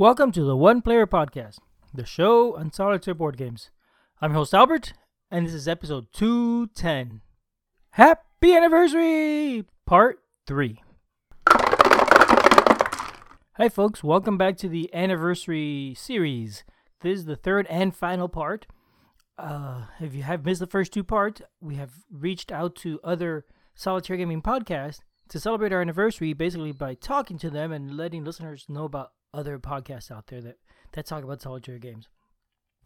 Welcome to the One Player Podcast, the show on solitaire board games. I'm your host Albert, and this is episode 210. Happy anniversary! Part 3. Hi, folks, welcome back to the anniversary series. This is the third and final part. Uh, if you have missed the first two parts, we have reached out to other solitaire gaming podcasts to celebrate our anniversary basically by talking to them and letting listeners know about other podcasts out there that, that talk about solitaire games.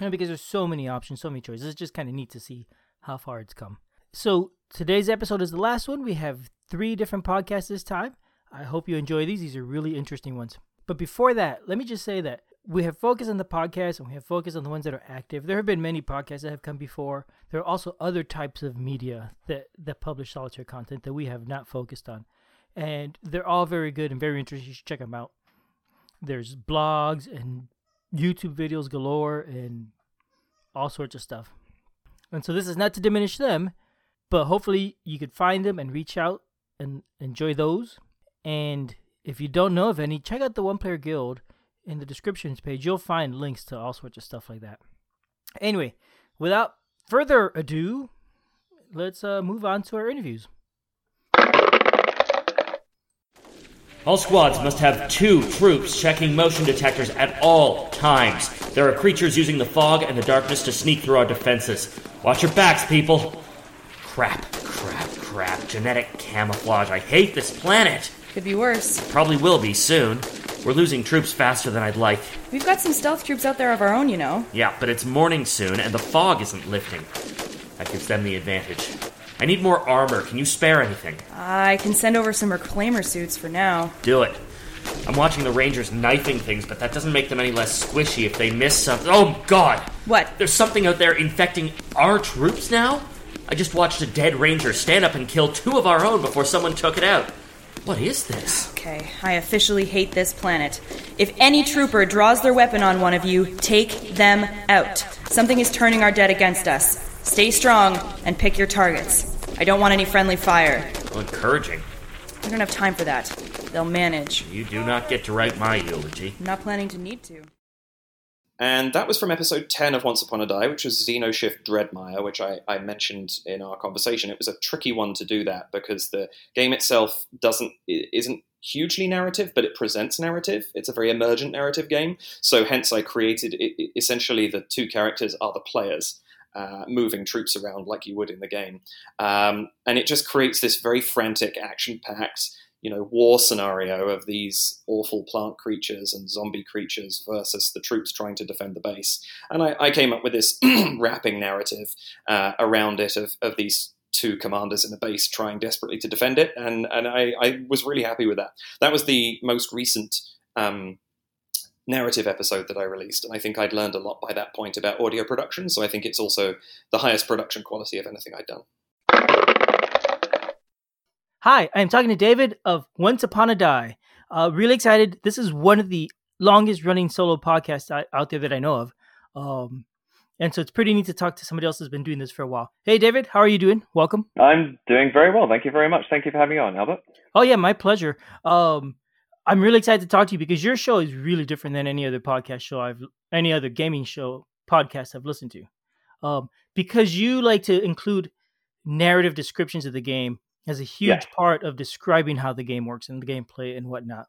And because there's so many options, so many choices, it's just kind of neat to see how far it's come. So today's episode is the last one. We have three different podcasts this time. I hope you enjoy these. These are really interesting ones. But before that, let me just say that we have focused on the podcast and we have focused on the ones that are active. There have been many podcasts that have come before. There are also other types of media that, that publish solitaire content that we have not focused on. And they're all very good and very interesting. You should check them out. There's blogs and YouTube videos galore and all sorts of stuff. And so this is not to diminish them, but hopefully you could find them and reach out and enjoy those. And if you don't know of any, check out the One Player Guild in the descriptions page, you'll find links to all sorts of stuff like that. Anyway, without further ado, let's uh, move on to our interviews. All squads must have two troops checking motion detectors at all times. There are creatures using the fog and the darkness to sneak through our defenses. Watch your backs, people. Crap, crap, crap. Genetic camouflage. I hate this planet. Could be worse. Probably will be soon. We're losing troops faster than I'd like. We've got some stealth troops out there of our own, you know. Yeah, but it's morning soon, and the fog isn't lifting. That gives them the advantage. I need more armor. Can you spare anything? I can send over some reclaimer suits for now. Do it. I'm watching the Rangers knifing things, but that doesn't make them any less squishy if they miss something. Oh, God! What? There's something out there infecting our troops now? I just watched a dead Ranger stand up and kill two of our own before someone took it out. What is this? Okay, I officially hate this planet. If any trooper draws their weapon on one of you, take them out. Something is turning our dead against us. Stay strong and pick your targets. I don't want any friendly fire. Well, encouraging. I don't have time for that. They'll manage. You do not get to write my eulogy. I'm not planning to need to. And that was from episode 10 of Once Upon a Die, which was Xenoshift Dreadmire, which I, I, mentioned in our conversation. It was a tricky one to do that because the game itself doesn't isn't hugely narrative, but it presents narrative. It's a very emergent narrative game. So hence I created it, essentially the two characters are the players. Uh, moving troops around like you would in the game. Um, and it just creates this very frantic, action packed, you know war scenario of these awful plant creatures and zombie creatures versus the troops trying to defend the base. And I, I came up with this wrapping narrative uh, around it of, of these two commanders in a base trying desperately to defend it, and and I, I was really happy with that. That was the most recent. Um, narrative episode that I released, and I think I'd learned a lot by that point about audio production. So I think it's also the highest production quality of anything I'd done. Hi, I'm talking to David of Once Upon a Die. Uh, really excited. This is one of the longest running solo podcasts out there that I know of. Um, and so it's pretty neat to talk to somebody else who's been doing this for a while. Hey, David, how are you doing? Welcome. I'm doing very well. Thank you very much. Thank you for having me on, Albert. Oh, yeah, my pleasure. Um, I'm really excited to talk to you because your show is really different than any other podcast show I've, any other gaming show podcast I've listened to. Um, because you like to include narrative descriptions of the game as a huge part of describing how the game works and the gameplay and whatnot.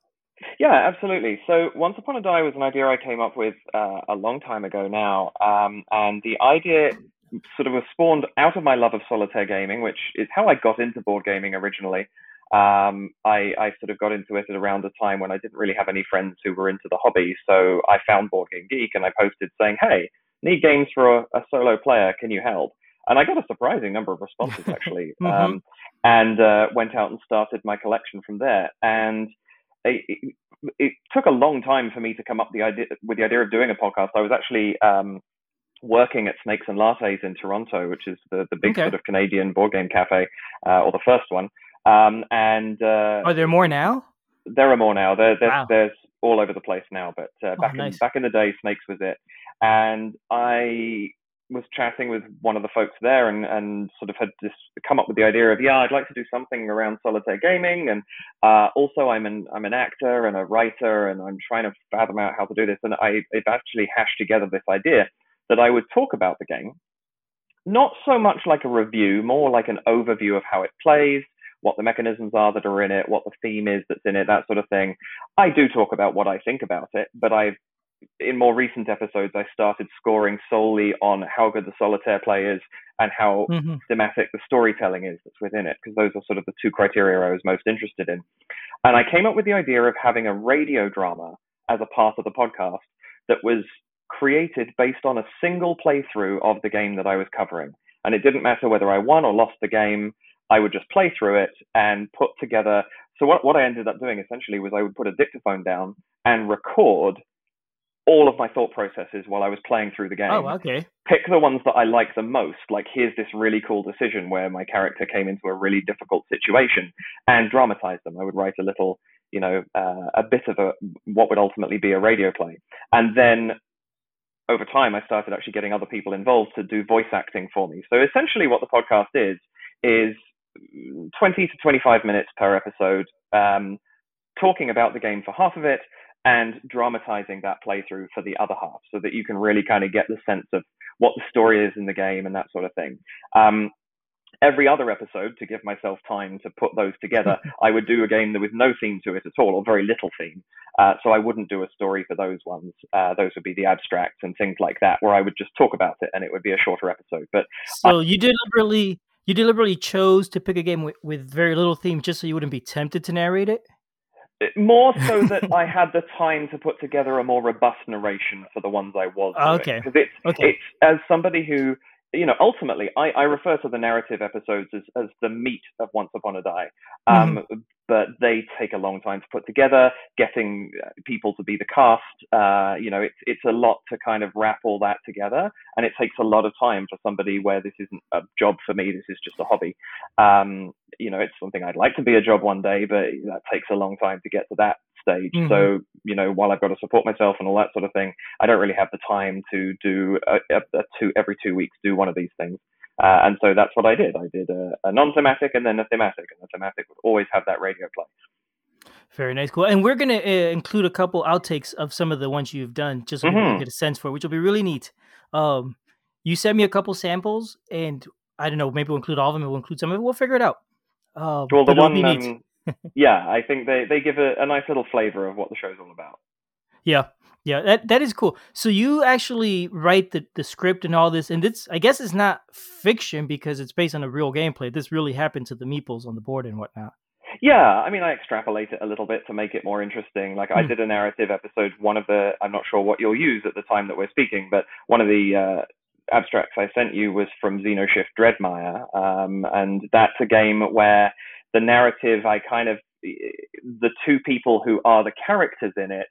Yeah, absolutely. So, Once Upon a Die was an idea I came up with uh, a long time ago now, um, and the idea sort of was spawned out of my love of solitaire gaming, which is how I got into board gaming originally. Um, I, I, sort of got into it at around a time when I didn't really have any friends who were into the hobby, so I found Board Game Geek and I posted saying, "Hey, need games for a, a solo player? Can you help?" And I got a surprising number of responses actually. mm-hmm. um, and uh, went out and started my collection from there. And it, it, it, took a long time for me to come up the idea with the idea of doing a podcast. I was actually um, working at Snakes and Lattes in Toronto, which is the, the big okay. sort of Canadian board game cafe, uh, or the first one. Um, and uh, are there more now? There are more now. There, there's, wow. there's all over the place now, but uh, oh, back oh, nice. in back in the day, Snakes was it. And I was chatting with one of the folks there and, and sort of had just come up with the idea of yeah I'd like to do something around solitaire gaming and uh, also I'm an I'm an actor and a writer and I'm trying to fathom out how to do this and I have actually hashed together this idea that I would talk about the game not so much like a review more like an overview of how it plays what the mechanisms are that are in it what the theme is that's in it that sort of thing I do talk about what I think about it but I've in more recent episodes, I started scoring solely on how good the solitaire play is and how mm-hmm. thematic the storytelling is that's within it, because those are sort of the two criteria I was most interested in. And I came up with the idea of having a radio drama as a part of the podcast that was created based on a single playthrough of the game that I was covering. And it didn't matter whether I won or lost the game, I would just play through it and put together. So, what, what I ended up doing essentially was I would put a dictaphone down and record all of my thought processes while I was playing through the game. Oh, okay. Pick the ones that I like the most. Like, here's this really cool decision where my character came into a really difficult situation and dramatize them. I would write a little, you know, uh, a bit of a what would ultimately be a radio play. And then over time, I started actually getting other people involved to do voice acting for me. So essentially, what the podcast is, is 20 to 25 minutes per episode, um, talking about the game for half of it and dramatizing that playthrough for the other half so that you can really kind of get the sense of what the story is in the game and that sort of thing. Um, every other episode, to give myself time to put those together, I would do a game that with no theme to it at all or very little theme. Uh, so I wouldn't do a story for those ones. Uh, those would be the abstracts and things like that, where I would just talk about it and it would be a shorter episode. But so I- you deliberately you deliberately chose to pick a game with, with very little theme just so you wouldn't be tempted to narrate it more so that I had the time to put together a more robust narration for the ones I was doing. Okay. Because it's, okay. it's as somebody who, you know, ultimately, I, I refer to the narrative episodes as, as the meat of Once Upon a Die. Um, mm-hmm but they take a long time to put together. Getting uh, people to be the cast, uh, you know, it's it's a lot to kind of wrap all that together, and it takes a lot of time for somebody where this isn't a job for me. This is just a hobby. Um, you know, it's something I'd like to be a job one day, but that takes a long time to get to that stage. Mm-hmm. So, you know, while I've got to support myself and all that sort of thing, I don't really have the time to do a, a, a two every two weeks do one of these things. Uh, and so that's what I did. I did a, a non-thematic and then a thematic, and the thematic would always have that radio play. Very nice, cool. And we're going to uh, include a couple outtakes of some of the ones you've done, just so mm-hmm. we can get a sense for, it, which will be really neat. Um, you sent me a couple samples, and I don't know, maybe we'll include all of them, we'll include some of it. We'll figure it out. Uh, well, the one, um, yeah, I think they they give a, a nice little flavor of what the show's all about. Yeah, yeah, that that is cool. So you actually write the, the script and all this, and it's I guess it's not fiction because it's based on a real gameplay. This really happened to the meeples on the board and whatnot. Yeah, I mean, I extrapolate it a little bit to make it more interesting. Like, I hmm. did a narrative episode. One of the, I'm not sure what you'll use at the time that we're speaking, but one of the uh, abstracts I sent you was from Xenoshift Dreadmire. Um, and that's a game where the narrative, I kind of, the two people who are the characters in it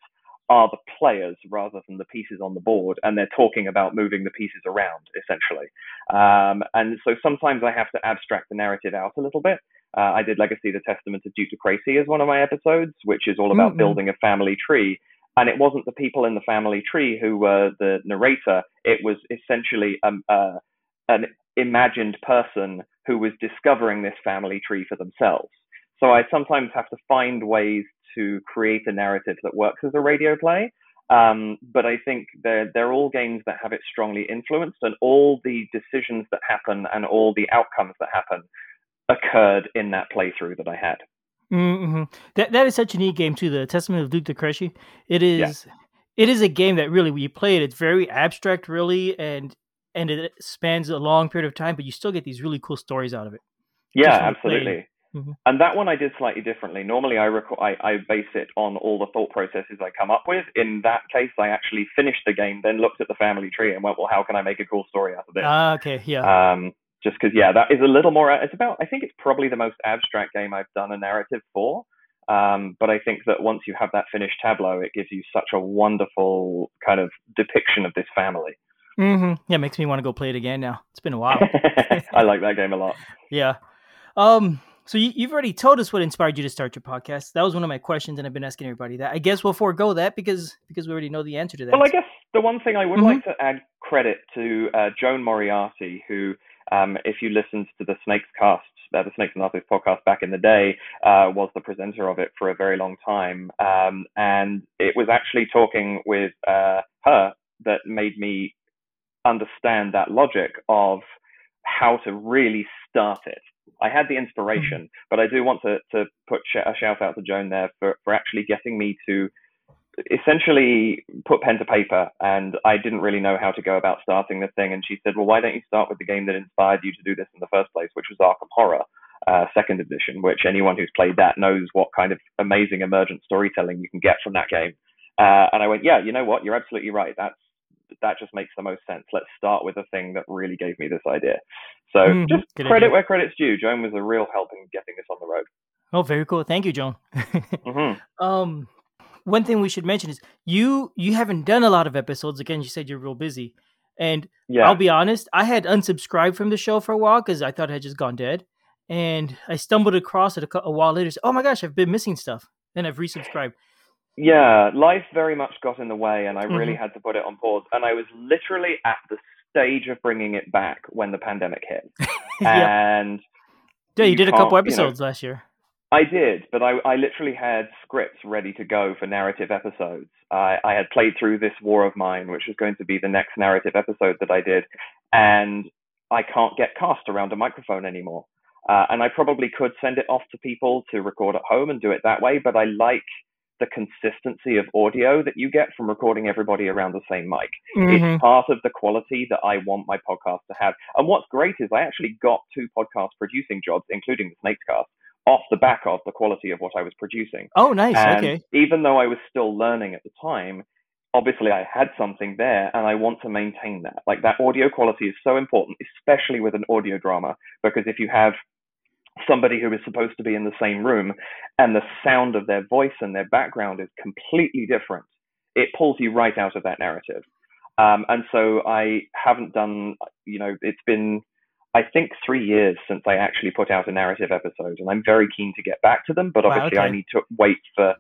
are the players rather than the pieces on the board, and they're talking about moving the pieces around essentially. Um, and so sometimes I have to abstract the narrative out a little bit. Uh, I did Legacy: The Testament of Duke de Crecy as one of my episodes, which is all about mm-hmm. building a family tree. And it wasn't the people in the family tree who were the narrator. It was essentially um, uh, an imagined person who was discovering this family tree for themselves. So I sometimes have to find ways to create a narrative that works as a radio play. Um, but I think they're they're all games that have it strongly influenced, and all the decisions that happen and all the outcomes that happen occurred in that playthrough that I had. Mm-hmm. That that is such a neat game too. The Testament of Duke de Crecy. It is yeah. it is a game that really when you play it, it's very abstract, really, and and it spans a long period of time, but you still get these really cool stories out of it. Yeah, absolutely. Mm-hmm. And that one I did slightly differently. Normally, I, rec- I, I base it on all the thought processes I come up with. In that case, I actually finished the game, then looked at the family tree and went, "Well, how can I make a cool story out of this?" Ah, uh, okay, yeah. Um, just because, yeah, that is a little more. It's about. I think it's probably the most abstract game I've done a narrative for. Um, but I think that once you have that finished tableau, it gives you such a wonderful kind of depiction of this family. Mm-hmm. Yeah, it makes me want to go play it again now. It's been a while. I like that game a lot. Yeah. Um, so you, have already told us what inspired you to start your podcast. That was one of my questions, and I've been asking everybody that. I guess we'll forego that because because we already know the answer to that. Well, I guess the one thing I would Mhm. like to add credit to uh, Joan Moriarty, who, um, if you listened to the Snakes cast, uh, the Snakes and Artists podcast back in the day, uh, was the presenter of it for a very long time. Um, and it was actually talking with uh, her that made me understand that logic of how to really start it. I had the inspiration, but I do want to, to put sh- a shout out to Joan there for, for actually getting me to essentially put pen to paper. And I didn't really know how to go about starting the thing. And she said, Well, why don't you start with the game that inspired you to do this in the first place, which was Arkham Horror. Uh, second edition, which anyone who's played that knows what kind of amazing emergent storytelling you can get from that game. Uh, and I went, yeah, you know what? You're absolutely right. That's that just makes the most sense. Let's start with the thing that really gave me this idea. So Mhm. just credit idea. where credit's due. Joan was a real help in getting this on the road. Oh, very cool. Thank you, Joan. hmm um, one thing we should mention is you you haven't done a lot of episodes. Again, you said you're real busy, and Yeah. I'll be honest, I had unsubscribed from the show for a while because I thought it had just gone dead, and I stumbled across it a, a while later. said, Oh my gosh, I've been missing stuff, and I've resubscribed. Yeah, life very much got in the way, and I really Mm-hmm. had to put it on pause. And I was literally at the stage of bringing it back when the pandemic hit. yeah, And yeah, you you did a couple can't, you know- episodes last year. I did, but I, I literally had scripts ready to go for narrative episodes. I, I had played through this war of mine, which was going to be the next narrative episode that I did, and I can't get cast around a microphone anymore. Uh, and I probably could send it off to people to record at home and do it that way, but I like the consistency of audio that you get from recording everybody around the same mic. Mhm. It's part of the quality that I want my podcast to have. And what's great is I actually got two podcast producing jobs, including the Snakes cast, off the back of the quality of what I was producing. Oh, nice. And okay. even though I was still learning at the time, obviously I had something there and I want to maintain that. Like that audio quality is so important, especially with an audio drama, because if you have somebody who is supposed to be in the same room and the sound of their voice and their background is completely different, it pulls you right out of that narrative. Um, and so I haven't done, you know, it's been, I think, three years since I actually put out a narrative episode, and I'm very keen to get back to them. But Wow, obviously, I need to wait for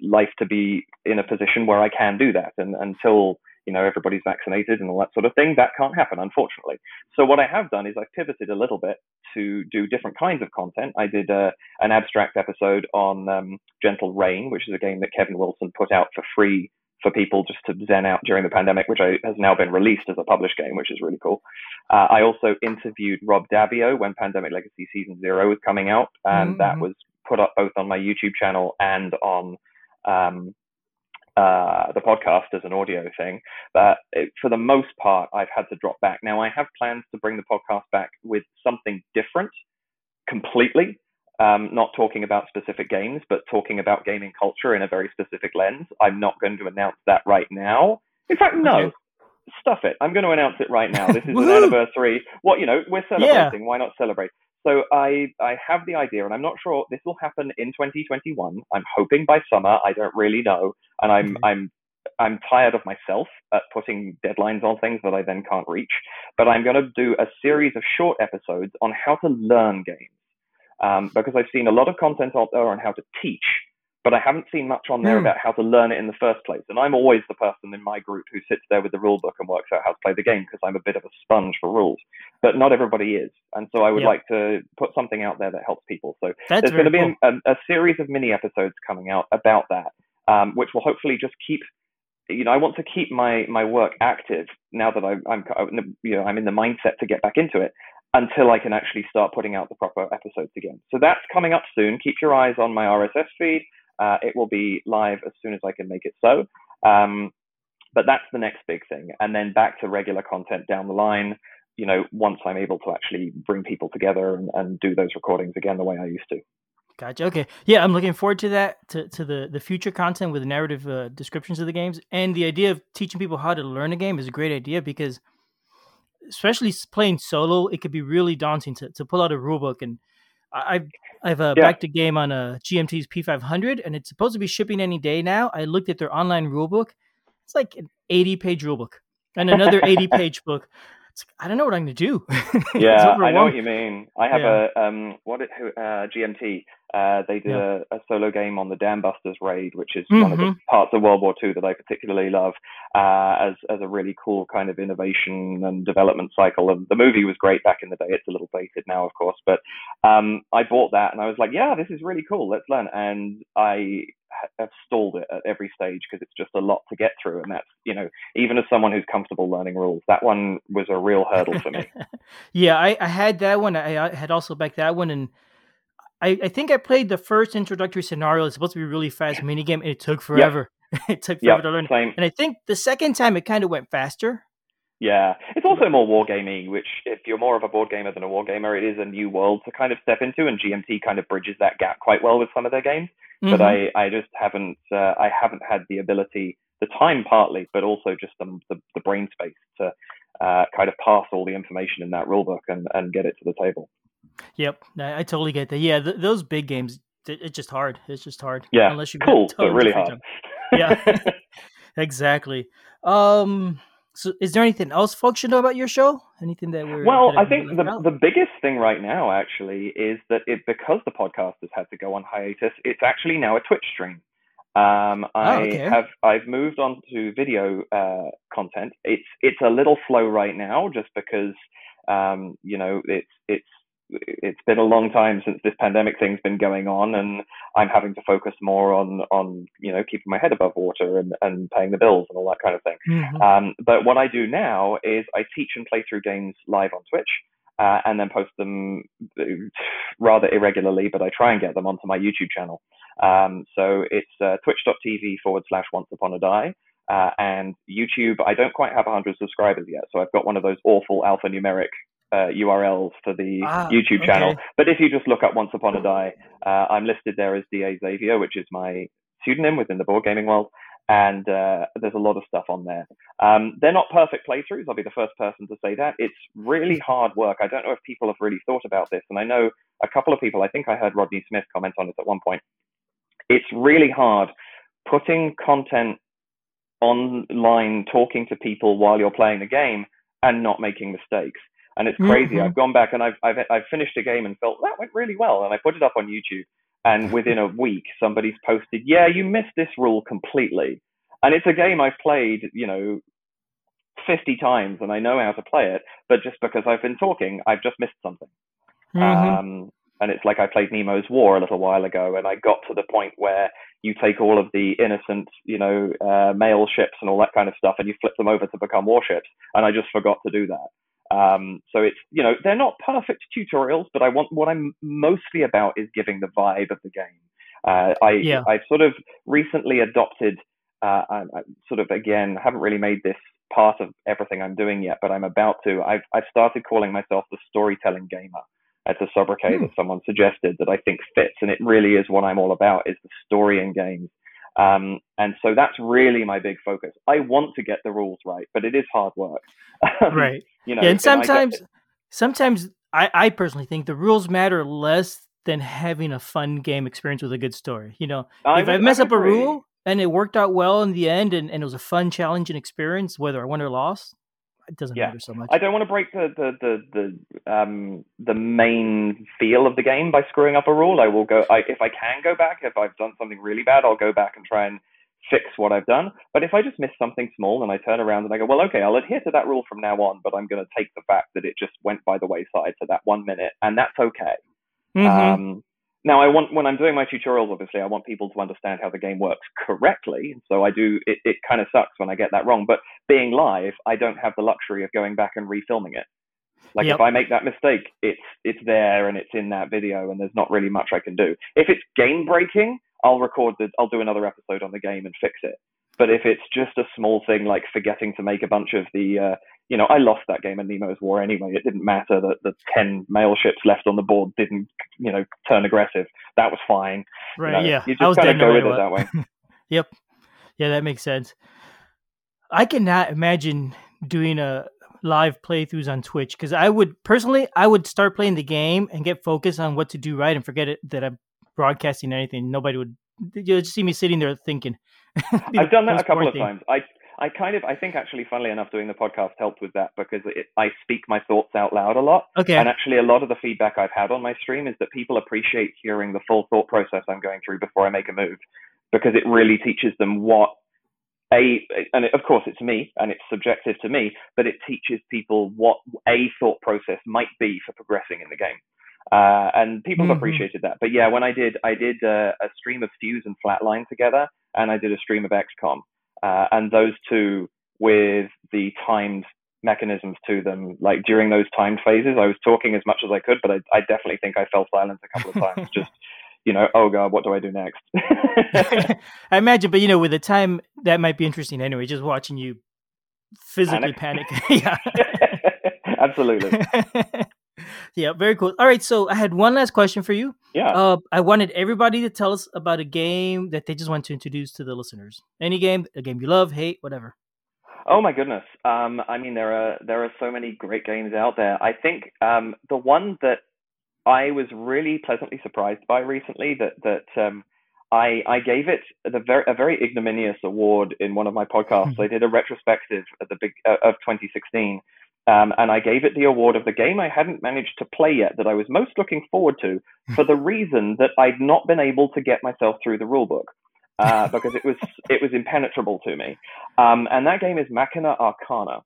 life to be in a position where I can do that. And until you know everybody's vaccinated and all that sort of thing, that can't happen, unfortunately. So what I have done is I've pivoted a little bit to do different kinds of content. I did uh, an abstract episode on um, Gentle Rain, which is a game that Kevin Wilson put out for free for people just to zen out during the pandemic, which I, has now been released as a published game, which is really cool. Uh, I also interviewed Rob Daviau when Pandemic Legacy Season Zero was coming out, and that Mhm. was put up both on my YouTube channel and on um, uh, the podcast as an audio thing. But it, for the most part, I've had to drop back. Now, I have plans to bring the podcast back with something different completely. Um, not talking about specific games, but talking about gaming culture in a very specific lens. I'm not going to announce that right now. In fact, no. Okay. Stuff it. I'm going to announce it right now. This is an anniversary. What you know, we're celebrating. Why not celebrate? So I I have the idea, and I'm not sure this will happen in 2021. I'm hoping by summer. I don't really know, and I'm Okay. I'm I'm tired of myself at putting deadlines on things that I then can't reach. But I'm going to do a series of short episodes on how to learn games, um, because I've seen a lot of content out there on how to teach, but I haven't seen much on there Hmm. about how to learn it in the first place. And I'm always the person in my group who sits there with the rule book and works out how to play the game because I'm a bit of a sponge for rules. But not everybody is, and so I would Yep. like to put something out there that helps people. So That's there's going to be cool. a, a series of mini episodes coming out about that, um, which will hopefully just keep. You know, I want to keep my my work active now that I, I'm you know I'm in the mindset to get back into it until I can actually start putting out the proper episodes again. So that's coming up soon. Keep your eyes on my RSS feed. Uh, it will be live as soon as I can make it so. Um, but that's the next big thing, and then back to regular content down the line. You know, once I'm able to actually bring people together and, and do those recordings again the way I used to. Gotcha. Okay. Yeah, I'm looking forward to that, to, to the, the future content with narrative uh, descriptions of the games. And the idea of teaching people how to learn a game is a great idea because, especially playing solo, it could be really daunting to, to pull out a rulebook. And I've, I've uh, Yeah. backed a game on a GMT's P500 and it's supposed to be shipping any day now. I looked at their online rulebook. It's like an 80 page rulebook and another 80 page book. It's, I don't know what I'm going to do. Yeah, I know what you mean. I have Yeah. a um, what it, uh, GMT. Uh, they did Yeah. a, a solo game on the Dam Busters raid, which is Mm-hmm. one of the parts of World War II that I particularly love uh, as as a really cool kind of innovation and development cycle. And the movie was great back in the day. It's a little dated now, of course, but um, I bought that and I was like, yeah, this is really cool. Let's learn. And I have stalled it at every stage because it's just a lot to get through. And that's you know even as someone who's comfortable learning rules, that one was a real hurdle for me. yeah, I, I had that one. I, I had also back that one, and I, I think I played the first introductory scenario. It's supposed to be a really fast minigame, and it took forever. it took forever to learn. same. And I think the second time it kind of went faster. Yeah, it's also more wargaming, which if you're more of a board gamer than a wargamer, it is a new world to kind of step into, and GMT kind of bridges that gap quite well with some of their games. But Mhm. I, I just haven't, uh, I haven't had the ability, the time partly, but also just the the, the brain space to uh, kind of pass all the information in that rule book and, and get it to the table. Yep, I, I totally get that. Yeah, th- those big games, th- it's just hard. It's just hard. Yeah, unless you cool, but really hard. Yeah, exactly. Um, so is there anything else folks should know about your show? Anything that we're Well, I think the out? the biggest thing right now actually is that it because the podcast has had to go on hiatus, it's actually now a Twitch stream. Um, I Oh, okay. have I've moved on to video uh, content. It's it's a little slow right now just because um, you know it's it's it's been a long time since this pandemic thing's been going on, and I'm having to focus more on on you know keeping my head above water and, and paying the bills and all that kind of thing. Mhm. Um, but what I do now is I teach and play through games live on Twitch, uh, and then post them uh, rather irregularly, but I try and get them onto my YouTube channel. Um, so it's uh, twitch.tv forward slash once upon a die. Uh, and YouTube, I don't quite have 100 subscribers yet, so I've got one of those awful alphanumeric uh, URLs for the Ah, YouTube channel. okay. But if you just look up Once Upon a Die, uh, I'm listed there as DA Xavier, which is my pseudonym within the board gaming world. And uh, there's a lot of stuff on there. Um, they're not perfect playthroughs. I'll be the first person to say that. It's really hard work. I don't know if people have really thought about this. And I know a couple of people, I think I heard Rodney Smith comment on it at one point. It's really hard putting content online, talking to people while you're playing the game and not making mistakes. And it's crazy. Mhm. I've gone back and I've, I've, I've finished a game and felt that went really well. And I put it up on YouTube. And within a week, somebody's posted, yeah, you missed this rule completely. And it's a game I've played, you know, 50 times and I know how to play it. But just because I've been talking, I've just missed something. Mhm. Um, and it's like I played Nemo's War a little while ago, and I got to the point where you take all of the innocent, you know, uh, male ships and all that kind of stuff, and you flip them over to become warships. And I just forgot to do that. Um, so it's, you know, they're not perfect tutorials, but I want what I'm mostly about is giving the vibe of the game. Uh, I, Yeah. I've sort of recently adopted, uh, I, I sort of again haven't really made this part of everything I'm doing yet, but I'm about to. I've I've started calling myself the storytelling gamer. It's a sobriquet Hmm. that someone suggested that I think fits, and it really is what I'm all about: is the story in games. Um, and so that's really my big focus. I want to get the rules right, but it is hard work. right. You know, yeah, and sometimes, sometimes I, I personally think the rules matter less than having a fun game experience with a good story. You know, I if I mess I up a rule and it worked out well in the end, and, and it was a fun, challenge and experience, whether I won or lost, it doesn't Yeah. matter so much. I don't want to break the the the the um the main feel of the game by screwing up a rule. I will go. I, if I can go back, if I've done something really bad, I'll go back and try and fix what I've done. But if I just miss something small and I turn around and I go, well, okay, I'll adhere to that rule from now on, but I'm going to take the fact that it just went by the wayside for that one minute, and that's okay. Mhm. Um, now, I want when I'm doing my tutorials, obviously, I want people to understand how the game works correctly. So I do. It, it kind of sucks when I get that wrong. But being live, I don't have the luxury of going back and refilming it. Like Yep. if I make that mistake, it's it's there and it's in that video, and there's not really much I can do. If it's game breaking, I'll record the. I'll do another episode on the game and fix it. But if it's just a small thing like forgetting to make a bunch of the, uh, you know, I lost that game in Nemo's War anyway. It didn't matter that the ten male ships left on the board didn't, you know, turn aggressive. That was fine. You right? know, yeah, you I was just dead gotta go with it that way. Yep. Yeah, that makes sense. I cannot imagine doing a live playthroughs on Twitch because I would personally, I would start playing the game and get focused on what to do right and forget it that I'm broadcasting anything. Nobody would. Just see me sitting there thinking. I've done that a couple of thing. times. I I kind of, I think actually, funnily enough, doing the podcast helped with that because it, I speak my thoughts out loud a lot. Okay. And actually, a lot of the feedback I've had on my stream is that people appreciate hearing the full thought process I'm going through before I make a move because it really teaches them what a, and of course it's me and it's subjective to me, but it teaches people what a thought process might be for progressing in the game. Uh, and people have Mhm. appreciated that. But yeah, when I did, I did uh, a stream of Fuse and Flatline together, and I did a stream of XCOM, uh, and those two with the timed mechanisms to them. Like during those timed phases, I was talking as much as I could, but I, I definitely think I fell silent a couple of times. Just you know, oh god, what do I do next? I imagine, but you know, with the time, that might be interesting anyway. Just watching you physically panic. panic. yeah. Absolutely. Yeah, very cool. All right, so I had one last question for you. Yeah. Uh, I wanted everybody to tell us about a game that they just want to introduce to the listeners. Any game, a game you love, hate, whatever. Oh my goodness. Um, I mean, there are there are so many great games out there. I think um, the one that I was really pleasantly surprised by recently that that um, I I gave it the very a very ignominious award in one of my podcasts. I did a retrospective at the big uh, of 2016. Um, and I gave it the award of the game I hadn't managed to play yet that I was most looking forward to for the reason that I'd not been able to get myself through the rulebook uh, because it was it was impenetrable to me. Um, and that game is Machina Arcana.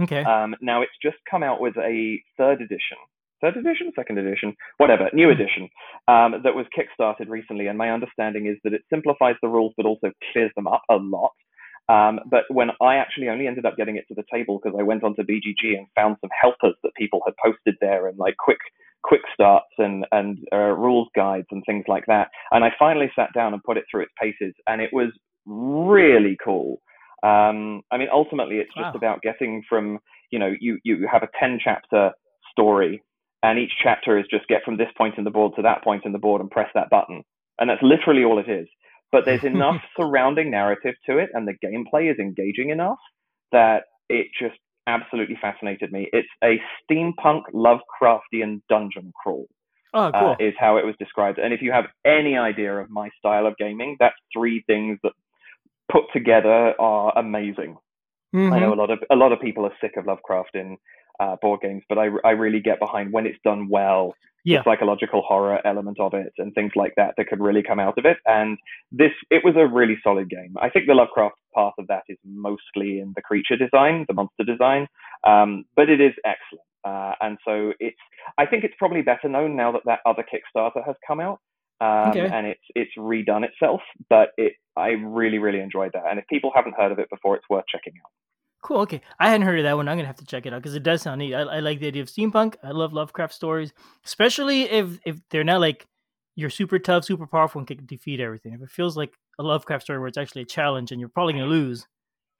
Okay. Um, now it's just come out with a third edition, third edition, second edition, whatever, new edition um, that was kickstarted recently. And my understanding is that it simplifies the rules but also clears them up a lot. Um, but when I actually only ended up getting it to the table because I went onto BGG and found some helpers that people had posted there and like quick quick starts and and uh, rules guides and things like that. And I finally sat down and put it through its paces, and it was really cool. Um, I mean, ultimately, it's just Wow. about getting from you know you you have a ten chapter story, and each chapter is just get from this point in the board to that point in the board and press that button, and that's literally all it is. But there's enough surrounding narrative to it, and the gameplay is engaging enough that it just absolutely fascinated me. It's a steampunk Lovecraftian dungeon crawl Oh, cool. uh, is how it was described. And if you have any idea of my style of gaming, that's three things that put together are amazing. I Mhm. know a lot of a lot of people are sick of Lovecraft in uh, board games, but I, I really get behind when it's done well, Yeah. the psychological horror element of it and things like that that could really come out of it. And this it was a really solid game. I think the Lovecraft part of that is mostly in the creature design, the monster design, um, but it is excellent. Uh, and so it's I think it's probably better known now that that other Kickstarter has come out. Um, Okay. and it's it's redone itself, but it I really really enjoyed that. And if people haven't heard of it before, it's worth checking out. Cool. Okay, I hadn't heard of that one. I'm gonna have to check it out because it does sound neat. I, I like the idea of steampunk. I love Lovecraft stories, especially if if they're not like you're super tough, super powerful, and can defeat everything. If it feels like a Lovecraft story where it's actually a challenge and you're probably gonna lose,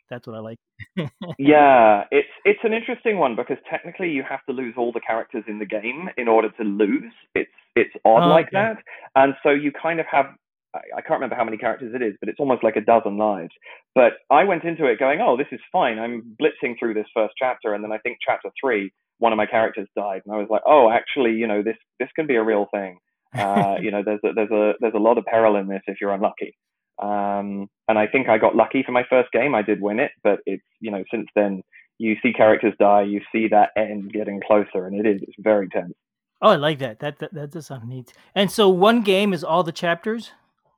that's what I like. Yeah, it's it's an interesting one because technically you have to lose all the characters in the game in order to lose. It's it's odd Oh, like okay. that, and so you kind of have I, can't remember how many characters it is, but it's almost like a dozen lives. But I went into it going, oh, this is fine. I'm blitzing through this first chapter, and then I think chapter three, one of my characters died, and I was like, oh, actually, you know, this this can be a real thing. Uh, you know, there's a, there's a there's a lot of peril in this if you're unlucky. Um, and I think I got lucky for my first game. I did win it, but it's you know since then you see characters die, you see that end getting closer, and it is it's very tense. Oh, I like that. That that, that does sound neat. And so one game is all the chapters,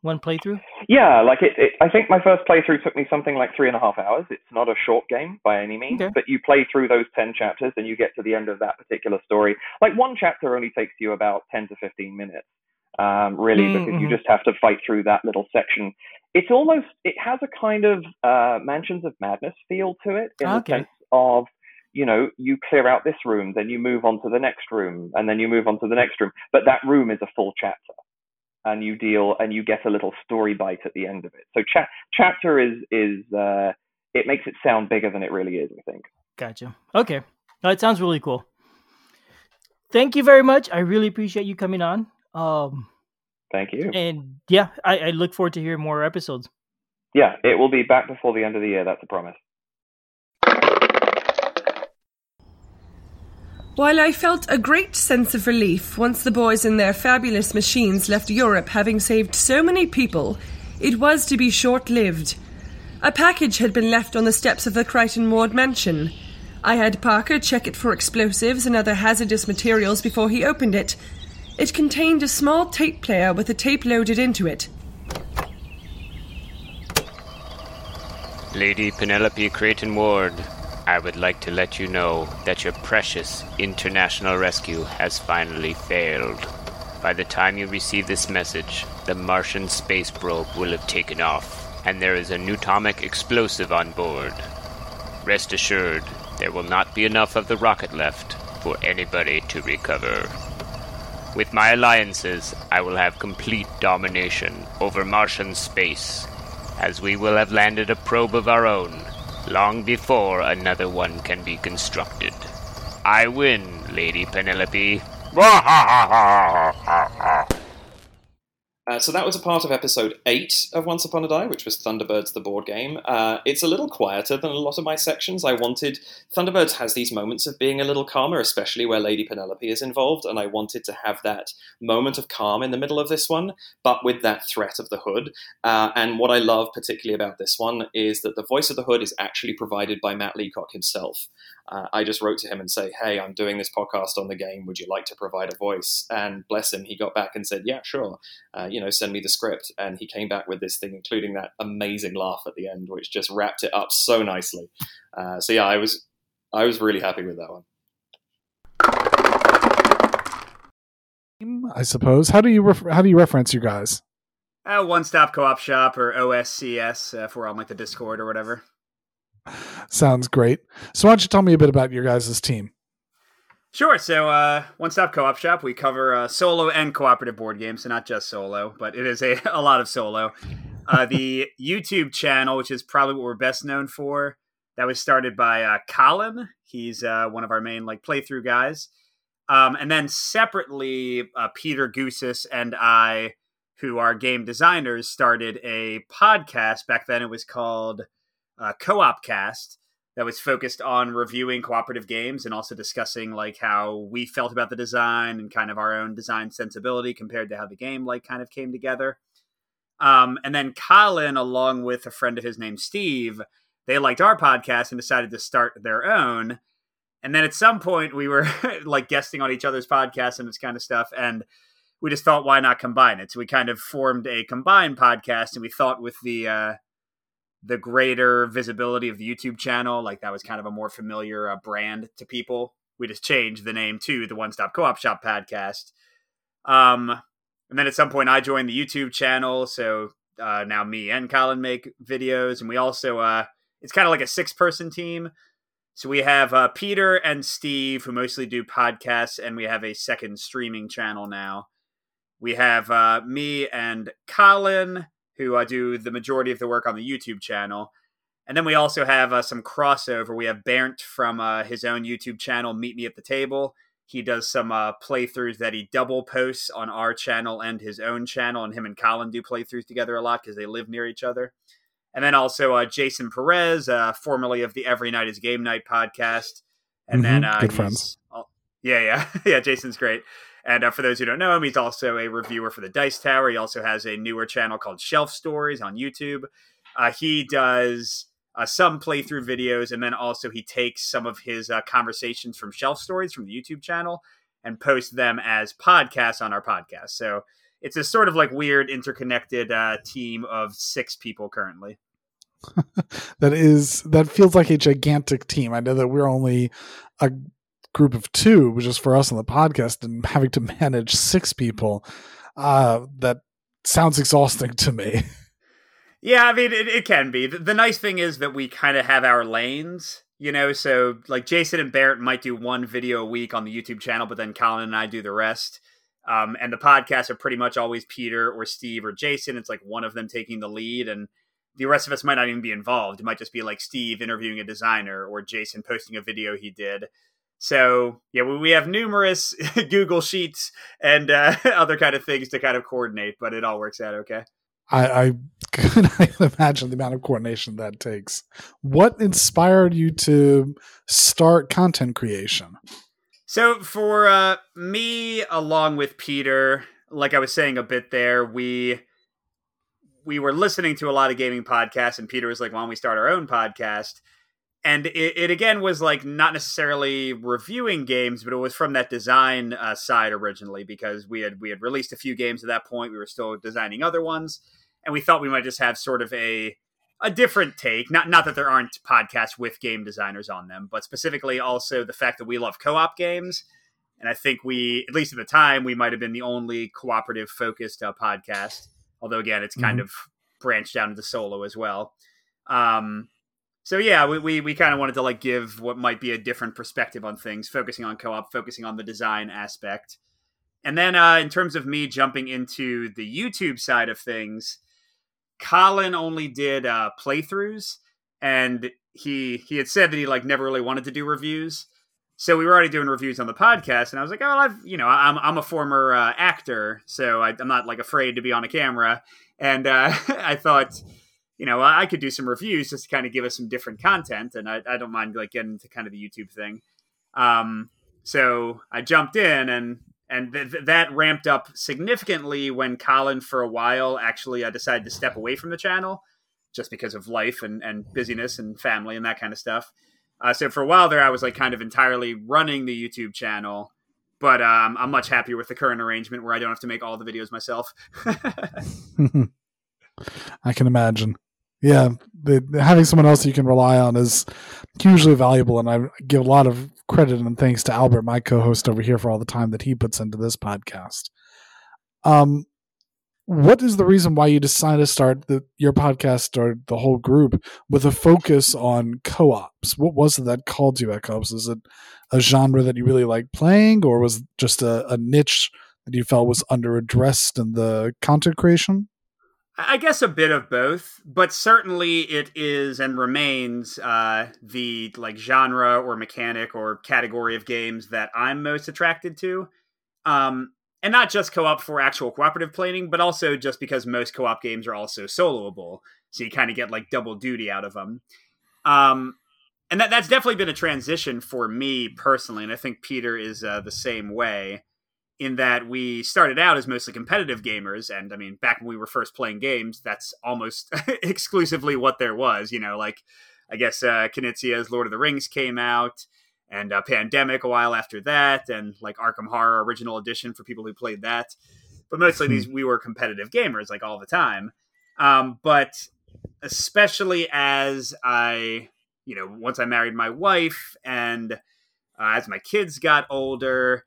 one playthrough. Yeah, like it, it. I think my first playthrough took me something like three and a half hours. It's not a short game by any means, Okay. but you play through those ten chapters and you get to the end of that particular story. Like one chapter only takes you about ten to fifteen minutes, um, really, Mm, because you mhm. just have to fight through that little section. It's almost. It has a kind of uh, Mansions of Madness feel to it in Okay. the sense of. You know, you clear out this room, then you move on to the next room, and then you move on to the next room. But that room is a full chapter and you deal and you get a little story bite at the end of it. So cha- chapter is is uh, it makes it sound bigger than it really is. I think. Gotcha. Okay. No, it sounds really cool. Thank you very much. I really appreciate you coming on. Um, Thank you. and yeah, I, I look forward to hearing more episodes. Yeah, it will be back before the end of the year. That's a promise. While I felt a great sense of relief once the boys in their fabulous machines left Europe having saved so many people, it was to be short lived. A package had been left on the steps of the Creighton Ward mansion. I had Parker check it for explosives and other hazardous materials before he opened it. It contained a small tape player with a tape loaded into it. Lady Penelope Creighton Ward, I would like to let you know that your precious international rescue has finally failed. By the time you receive this message, the Martian space probe will have taken off, and there is a newtomic explosive on board. Rest assured, there will not be enough of the rocket left for anybody to recover. With my alliances, I will have complete domination over Martian space as we will have landed a probe of our own long before another one can be constructed. I win, Lady Penelope. Uh, so that was a part of episode 8 of Once Upon a Die, which was Thunderbirds the board game. Uh, it's a little quieter than a lot of my sections. I wanted. Thunderbirds has these moments of being a little calmer, especially where Lady Penelope is involved, and I wanted to have that moment of calm in the middle of this one, but with that threat of the hood. Uh, and what I love particularly about this one is that the voice of the hood is actually provided by Matt Leacock himself. Uh, I just wrote to him and say, "Hey, I'm doing this podcast on the game. Would you like to provide a voice?" And bless him, he got back and said, "Yeah, sure. Uh, you know, send me the script." And he came back with this thing, including that amazing laugh at the end, which just wrapped it up so nicely. Uh, so yeah, I was I was really happy with that one. I suppose. How do you ref- how do you reference you guys? Uh, One Stop Co-op Shop or OSCS uh, if we're on like the Discord or whatever. Sounds great. So why don't you tell me a bit about your guys' team? Sure. So, uh, One Stop Co-op Shop, we cover uh, solo and cooperative board games, so not just solo, but it is a, a lot of solo. Uh, the YouTube channel, which is probably what we're best known for, that was started by uh, Colin. He's uh, one of our main like playthrough guys. Um, and then separately, uh, Peter Goosis and I, who are game designers, started a podcast. Back then, it was called uh, Co-op Cast that was focused on reviewing cooperative games and also discussing like how we felt about the design and kind of our own design sensibility compared to how the game like kind of came together. Um, and then Colin, along with a friend of his named Steve, they liked our podcast and decided to start their own. And then at some point, we were like guesting on each other's podcasts and this kind of stuff, and we just thought, why not combine it? So we kind of formed a combined podcast, and we thought with the uh, the greater visibility of the YouTube channel, like that was kind of a more familiar uh, brand to people. We just changed the name to the One Stop Co-op Shop podcast. Um, and then at some point, I joined the YouTube channel, so uh, now me and Colin make videos, and we also uh, it's kind of like a six person team. So we have uh, Peter and Steve who mostly do podcasts, and we have a second streaming channel now. We have uh, me and Colin who uh, do the majority of the work on the YouTube channel. And then we also have uh, some crossover. We have Bernd from uh, his own YouTube channel, Meet Me at the Table. He does some uh, playthroughs that he double posts on our channel and his own channel, and him and Colin do playthroughs together a lot because they live near each other. And then also uh, Jason Perez, uh, formerly of the Every Night is Game Night podcast. And Mhm, then uh, good friends. yeah, yeah, yeah. Jason's great. And uh, for those who don't know him, he's also a reviewer for the Dice Tower. He also has a newer channel called Shelf Stories on YouTube. Uh, he does uh, some playthrough videos, and then also he takes some of his uh, conversations from Shelf Stories from the YouTube channel and posts them as podcasts on our podcast. So it's a sort of like weird interconnected uh, team of six people currently. that is that feels like a gigantic team. I know that we're only a group of two, which is for us on the podcast, and having to manage six people, uh, that sounds exhausting to me. Yeah, I mean, it, it can be. The, the nice thing is that we kind of have our lanes, you know. So, like, Jason and Barrett might do one video a week on the YouTube channel, but then Colin and I do the rest. Um, and the podcasts are pretty much always Peter or Steve or Jason. It's like one of them taking the lead, and the rest of us might not even be involved. It might just be like Steve interviewing a designer or Jason posting a video he did. So, yeah, we have numerous Google Sheets and uh, other kind of things to kind of coordinate, but it all works out okay. I, I could imagine the amount of coordination that takes. What inspired you to start content creation? So for uh, me, along with Peter, like I was saying a bit there, we we were listening to a lot of gaming podcasts, and Peter was like, "Why don't we start our own podcast?" And it, it again was like not necessarily reviewing games, but it was from that design uh, side originally because we had we had released a few games at that point. We were still designing other ones, and we thought we might just have sort of a a different take. Not not that there aren't podcasts with game designers on them, but specifically also the fact that we love co-op games. And I think we, at least at the time, we might have been the only cooperative focused uh, podcast. Although again, it's kind Mhm. of branched out into solo as well. Um, so yeah, we we, we kind of wanted to like give what might be a different perspective on things, focusing on co-op, focusing on the design aspect. And then uh, in terms of me jumping into the YouTube side of things, Colin only did uh, playthroughs, and he he had said that he like never really wanted to do reviews. So we were already doing reviews on the podcast, and I was like, "Oh, I've you know, I'm I'm a former uh, actor, so I, I'm not like afraid to be on a camera." And uh, I thought, you know, I could do some reviews just to kind of give us some different content, and I, I don't mind like getting into kind of the YouTube thing. Um, so I jumped in, and and th- th- that ramped up significantly when Colin, for a while, actually I decided to step away from the channel, just because of life and and busyness and family and that kind of stuff. Uh, so for a while there, I was like kind of entirely running the YouTube channel, but um, I'm much happier with the current arrangement where I don't have to make all the videos myself. I can imagine. Yeah, the, having someone else you can rely on is hugely valuable, and I give a lot of credit and thanks to Albert, my co-host over here, for all the time that he puts into this podcast. Um, what is the reason why you decided to start the, your podcast or the whole group with a focus on co-ops? What was it that called you at co-ops? Is it a genre that you really like playing, or was just a, a niche that you felt was under-addressed in the content creation? I guess a bit of both, but certainly it is and remains uh, the like genre or mechanic or category of games that I'm most attracted to. Um, and not just co-op for actual cooperative playing, but also just because most co-op games are also soloable, so you kind of get like double duty out of them. Um, and that that's definitely been a transition for me personally, and I think Peter is uh, the same way in that we started out as mostly competitive gamers and i mean back when we were first playing games that's almost exclusively what there was you know like i guess uh Knizia's lord of the rings came out and uh, pandemic a while after that and like arkham horror original edition for people who played that. But mostly these we were competitive gamers like all the time. Um but especially as i you know once i married my wife and uh, as my kids got older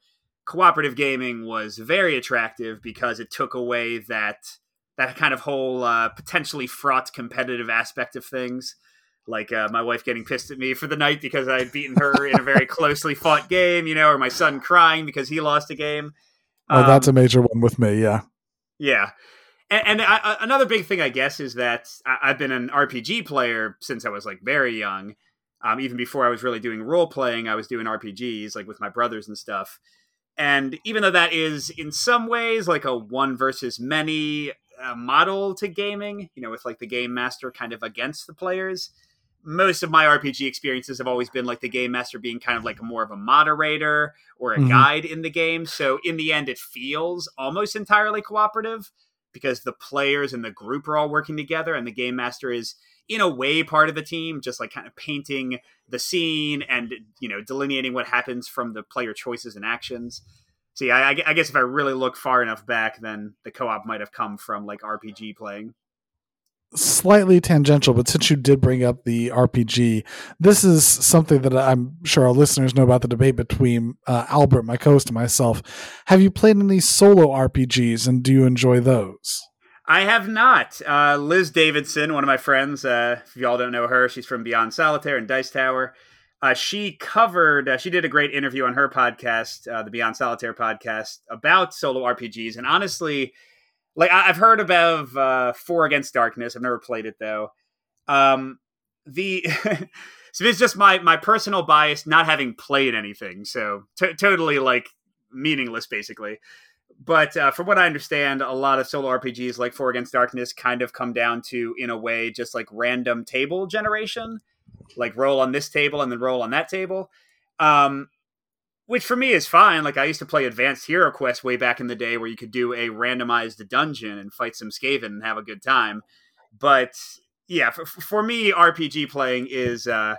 cooperative gaming was very attractive because it took away that that kind of whole uh, potentially fraught competitive aspect of things like uh, my wife getting pissed at me for the night because i had beaten her in a very closely fought game you know or my son crying because he lost a game Oh, that's a Um, major one with me. Yeah. yeah. And, and I, another big thing, I guess, is that I, I've been an RPG player since I was like very young. Um, even before I was really doing role playing, I was doing RPGs like with my brothers and stuff. And even though that is in some ways like a one versus many uh, model to gaming, you know, with like the game master kind of against the players, most of my RPG experiences have always been like the game master being kind of like more of a moderator or a Mhm. guide in the game. So in the end, it feels almost entirely cooperative because the players and the group are all working together, and the game master is in a way part of the team, just like kind of painting the scene and you know delineating what happens from the player choices and actions. See, I, I guess if I really look far enough back, then the co-op might have come from like RPG playing. Slightly tangential, but since you did bring up the RPG, this is something that I'm sure our listeners know about the debate between uh, Albert, my co-host, and myself. Have you played any solo RPGs, and do you enjoy those? I have not. Uh, Liz Davidson, one of my friends, uh, if y'all don't know her, she's from Beyond Solitaire and Dice Tower. Uh, she covered, uh, she did a great interview on her podcast, uh, the Beyond Solitaire podcast, about solo RPGs. And honestly, like I- I've heard about uh, Four Against Darkness. I've never played it though. Um, the so it's just my my personal bias, not having played anything, so t- totally like meaningless, basically but uh, from what I understand, a lot of solo RPGs like Four Against Darkness kind of come down to, in a way, just like random table generation, like roll on this table and then roll on that table. Um, which for me is fine. Like I used to play Advanced Hero Quest way back in the day, where you could do a randomized dungeon and fight some Skaven and have a good time. But yeah, for, for me, RPG playing is uh,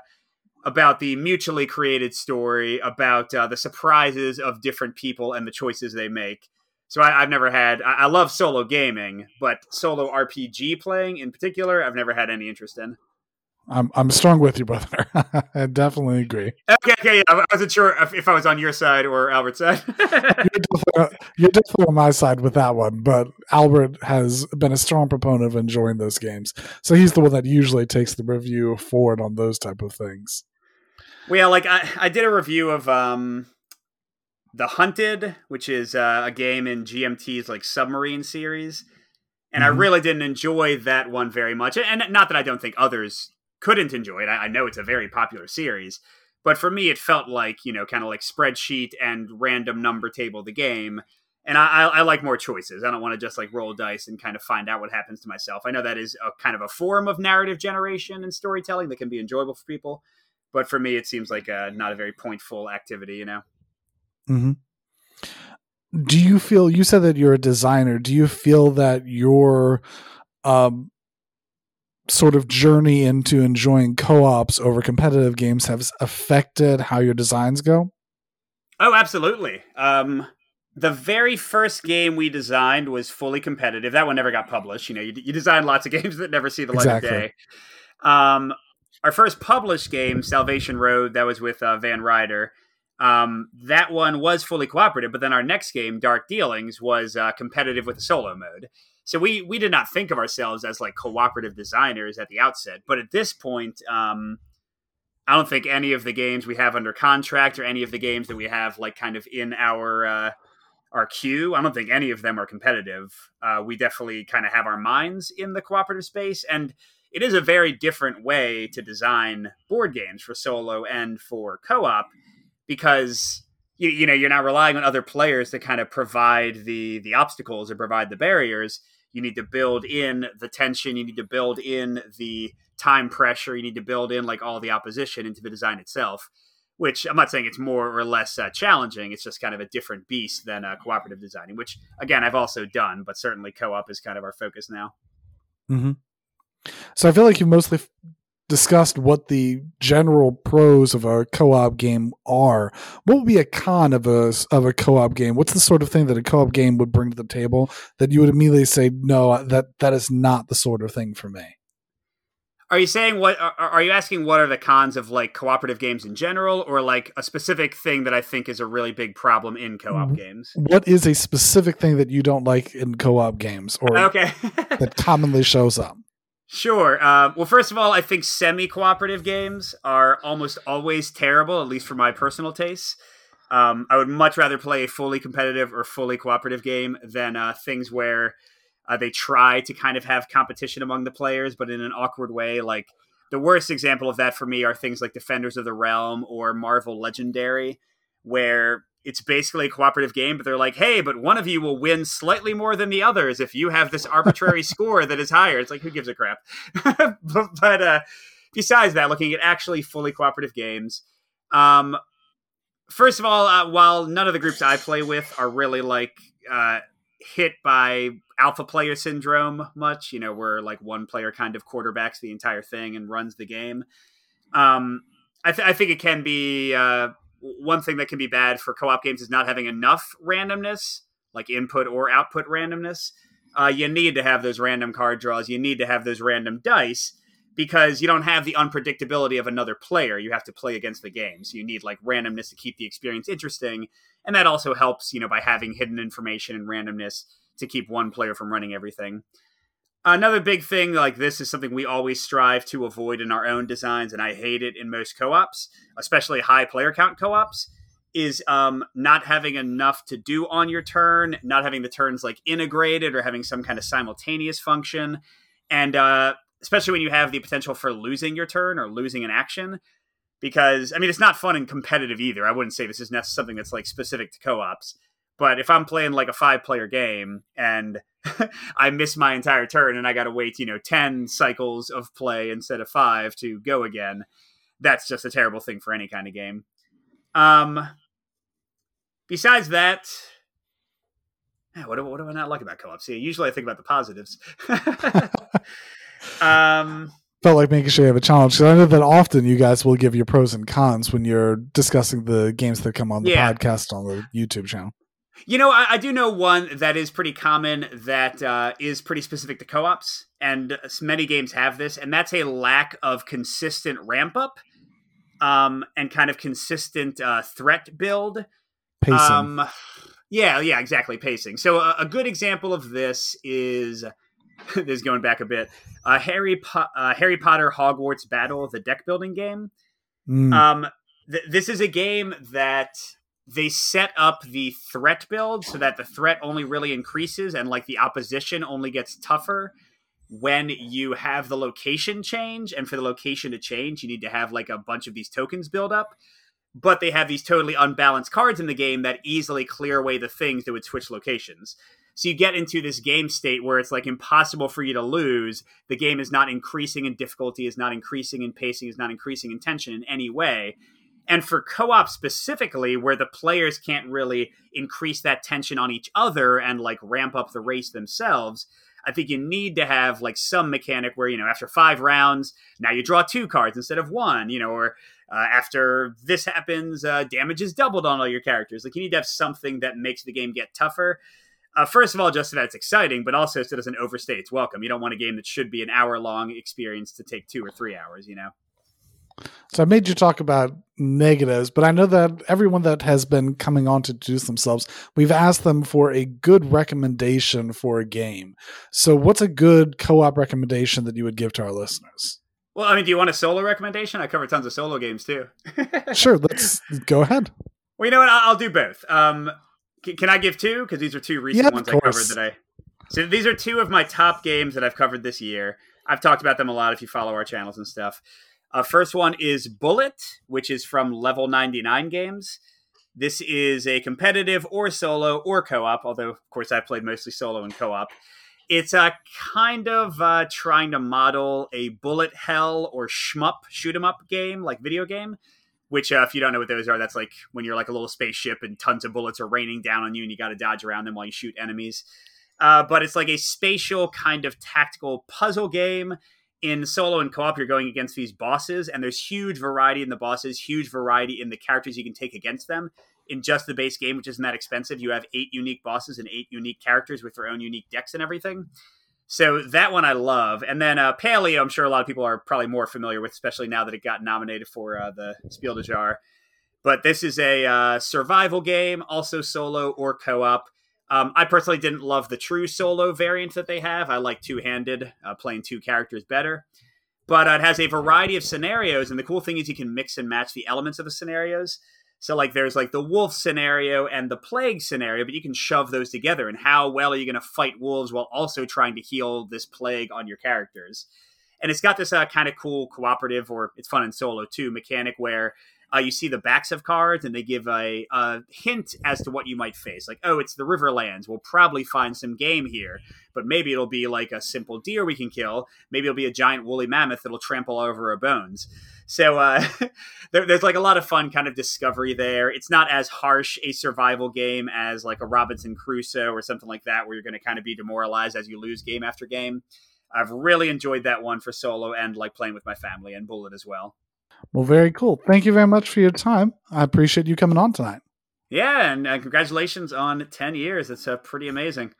about the mutually created story, about uh, the surprises of different people and the choices they make. So I, have never had. I, I love solo gaming, but solo RPG playing in particular, I've never had any interest in. I'm I'm strong with you, brother. I definitely agree. Okay, okay. Yeah. I wasn't sure if, if I was on your side or Albert's side. you're, definitely, you're, definitely, on my side with that one, but Albert has been a strong proponent of enjoying those games, so he's the one that usually takes the review forward on those type of things. Well, yeah, like I, I did a review of um, the Hunters, which is uh, a game in GMT's like submarine series, and mm-hmm. I really didn't enjoy that one very much. And not that I don't think others couldn't enjoy it. I, I know it's a very popular series, but for me, it felt like you know, kind of like spreadsheet and random number table the game. And I, I, I like more choices. I don't want to just like roll dice and kind of find out what happens to myself. I know that is a kind of a form of narrative generation and storytelling that can be enjoyable for people, but for me, it seems like a, not a very pointful activity. You know. Hmm. Do you feel? You said that you're a designer. Do you feel that your um, sort of journey into enjoying co-ops over competitive games has affected how your designs go? Oh, absolutely. Um, the very first game we designed was fully competitive. That one never got published. You know, you, you design lots of games that never see the light exactly. of day. Um, our first published game, Salvation Road, that was with uh, Van Ryder. Um, that one was fully cooperative, but then our next game, Dark Dealings, was uh, competitive with a solo mode. So we we did not think of ourselves as like cooperative designers at the outset, but at this point, um, I don't think any of the games we have under contract or any of the games that we have like kind of in our uh, our queue, I don't think any of them are competitive. Uh, we definitely kind of have our minds in the cooperative space, and it is a very different way to design board games for solo and for co-op because you, you know you're not relying on other players to kind of provide the the obstacles or provide the barriers. You need to build in the tension. You need to build in the time pressure. You need to build in like all the opposition into the design itself which i'm not saying it's more or less uh, challenging. It's just kind of a different beast than uh, cooperative designing which again i've also done but certainly co-op is kind of our focus now. Mm-hmm. so i feel like you've mostly discussed what the general pros of a co-op game are. What would be a con of a of a co-op game? What's the sort of thing that a co-op game would bring to the table that you would immediately say, no, that that is not the sort of thing for me? Are you saying what? Are you asking what are the cons of like cooperative games in general, or like a specific thing that I think is a really big problem in co-op games? What is a specific thing that you don't like in co-op games, or okay. that commonly shows up? Sure. Uh, well, first of all, I think semi cooperative games are almost always terrible, at least for my personal tastes. Um, I would much rather play a fully competitive or fully cooperative game than uh, things where uh, they try to kind of have competition among the players, but in an awkward way. Like the worst example of that for me are things like Defenders of the Realm or Marvel Legendary, where it's basically a cooperative game, but they're like, hey, but one of you will win slightly more than the others if you have this arbitrary score that is higher. It's like, who gives a crap? but, but uh, besides that, looking at actually fully cooperative games, um, first of all, uh, while none of the groups I play with are really like uh, hit by alpha player syndrome much, you know, where like one player kind of quarterbacks the entire thing and runs the game. Um, I, th- I think it can be uh, one thing that can be bad for co-op games is not having enough randomness, like input or output randomness. Uh, you need to have those random card draws. You need to have those random dice because you don't have the unpredictability of another player. You have to play against the game, so you need like randomness to keep the experience interesting, and that also helps, you know, by having hidden information and randomness to keep one player from running everything. Another big thing like this is something we always strive to avoid in our own designs, and I hate it in most co-ops, especially high player count co-ops, is um, not having enough to do on your turn, not having the turns like integrated or having some kind of simultaneous function, and uh, especially when you have the potential for losing your turn or losing an action. Because I mean, it's not fun and competitive either. I wouldn't say this is something that's like specific to co-ops. But if I'm playing like a five player game and I miss my entire turn and I got to wait, you know, 10 cycles of play instead of five to go again, that's just a terrible thing for any kind of game. Um, besides that, yeah, what, what do I not like about co-op? See, usually I think about the positives. um, Felt like making sure you have a challenge because I know that often you guys will give your pros and cons when you're discussing the games that come on the Yeah. podcast on the YouTube channel. You know, I, I do know one that is pretty common that uh, is pretty specific to co ops, and many games have this, and that's a lack of consistent ramp up um, and kind of consistent uh, threat build. Pacing. Um, yeah, yeah, exactly. Pacing. So a, a good example of this is this is going back a bit. Uh, Harry po- uh, Harry Potter Hogwarts Battle, the deck building game. Mm. Um, th- this is a game that they set up the threat build so that the threat only really increases and like the opposition only gets tougher when you have the location change. And for the location to change, you need to have like a bunch of these tokens build up. But they have these totally unbalanced cards in the game that easily clear away the things that would switch locations. So you get into this game state where it's like impossible for you to lose. The game is not increasing in difficulty, is not increasing in pacing, is not increasing in tension in any way. And for co op specifically, where the players can't really increase that tension on each other and like ramp up the race themselves, I think you need to have like some mechanic where, you know, after five rounds, now you draw two cards instead of one, you know, or uh, after this happens, uh, damage is doubled on all your characters. Like you need to have something that makes the game get tougher. Uh, first of all, just so that it's exciting, but also so it doesn't overstay its welcome. You don't want a game that should be an hour long experience to take two or three hours, you know? So I made you talk about negatives, but I know that everyone that has been coming on to introduce themselves, we've asked them for a good recommendation for a game. So what's a good co-op recommendation that you would give to our listeners? Well, I mean, do you want a solo recommendation? I cover tons of solo games too. Sure, let's go ahead. Well, you know what? I'll, do both. Um, can I give two? Because these are two recent Yeah, ones I covered today. So these are two of my top games that I've covered this year. I've talked about them a lot if you follow our channels and stuff. Uh, first one is Bullet, which is from Level 99 Games. This is a competitive or solo or co op, although, of course, I've played mostly solo and co op. It's a kind of uh, trying to model a bullet hell or shmup, shoot 'em up game, like video game which uh, if you don't know what those are that's like when you're like a little spaceship and tons of bullets are raining down on you and you got to dodge around them while you shoot enemies uh, but it's like a spatial kind of tactical puzzle game in solo and co-op you're going against these bosses and there's huge variety in the bosses huge variety in the characters you can take against them in just the base game which isn't that expensive you have eight unique bosses and eight unique characters with their own unique decks and everything so that one I love, and then uh, Paleo, I'm sure a lot of people are probably more familiar with, especially now that it got nominated for uh, the Spiel des Jahres. But this is a uh, survival game, also solo or co-op. Um, I personally didn't love the true solo variant that they have. I like two-handed, uh, playing two characters better. But uh, it has a variety of scenarios, and the cool thing is you can mix and match the elements of the scenarios. So like there's like the wolf scenario and the plague scenario, but you can shove those together. And how well are you going to fight wolves while also trying to heal this plague on your characters? And it's got this uh, kind of cool cooperative, or it's fun in solo too, mechanic where uh, you see the backs of cards and they give a, a hint as to what you might face. Like, oh, it's the Riverlands. We'll probably find some game here, but maybe it'll be like a simple deer we can kill. Maybe it'll be a giant woolly mammoth that'll trample over our bones. So uh, there, there's like a lot of fun kind of discovery there. It's not as harsh a survival game as like a Robinson Crusoe or something like that, where you're going to kind of be demoralized as you lose game after game. I've really enjoyed that one for solo and like playing with my family and Bullet as well. Well, very cool. Thank you very much for your time. I appreciate you coming on tonight. Yeah, and uh, congratulations on 10 years. It's uh, pretty amazing.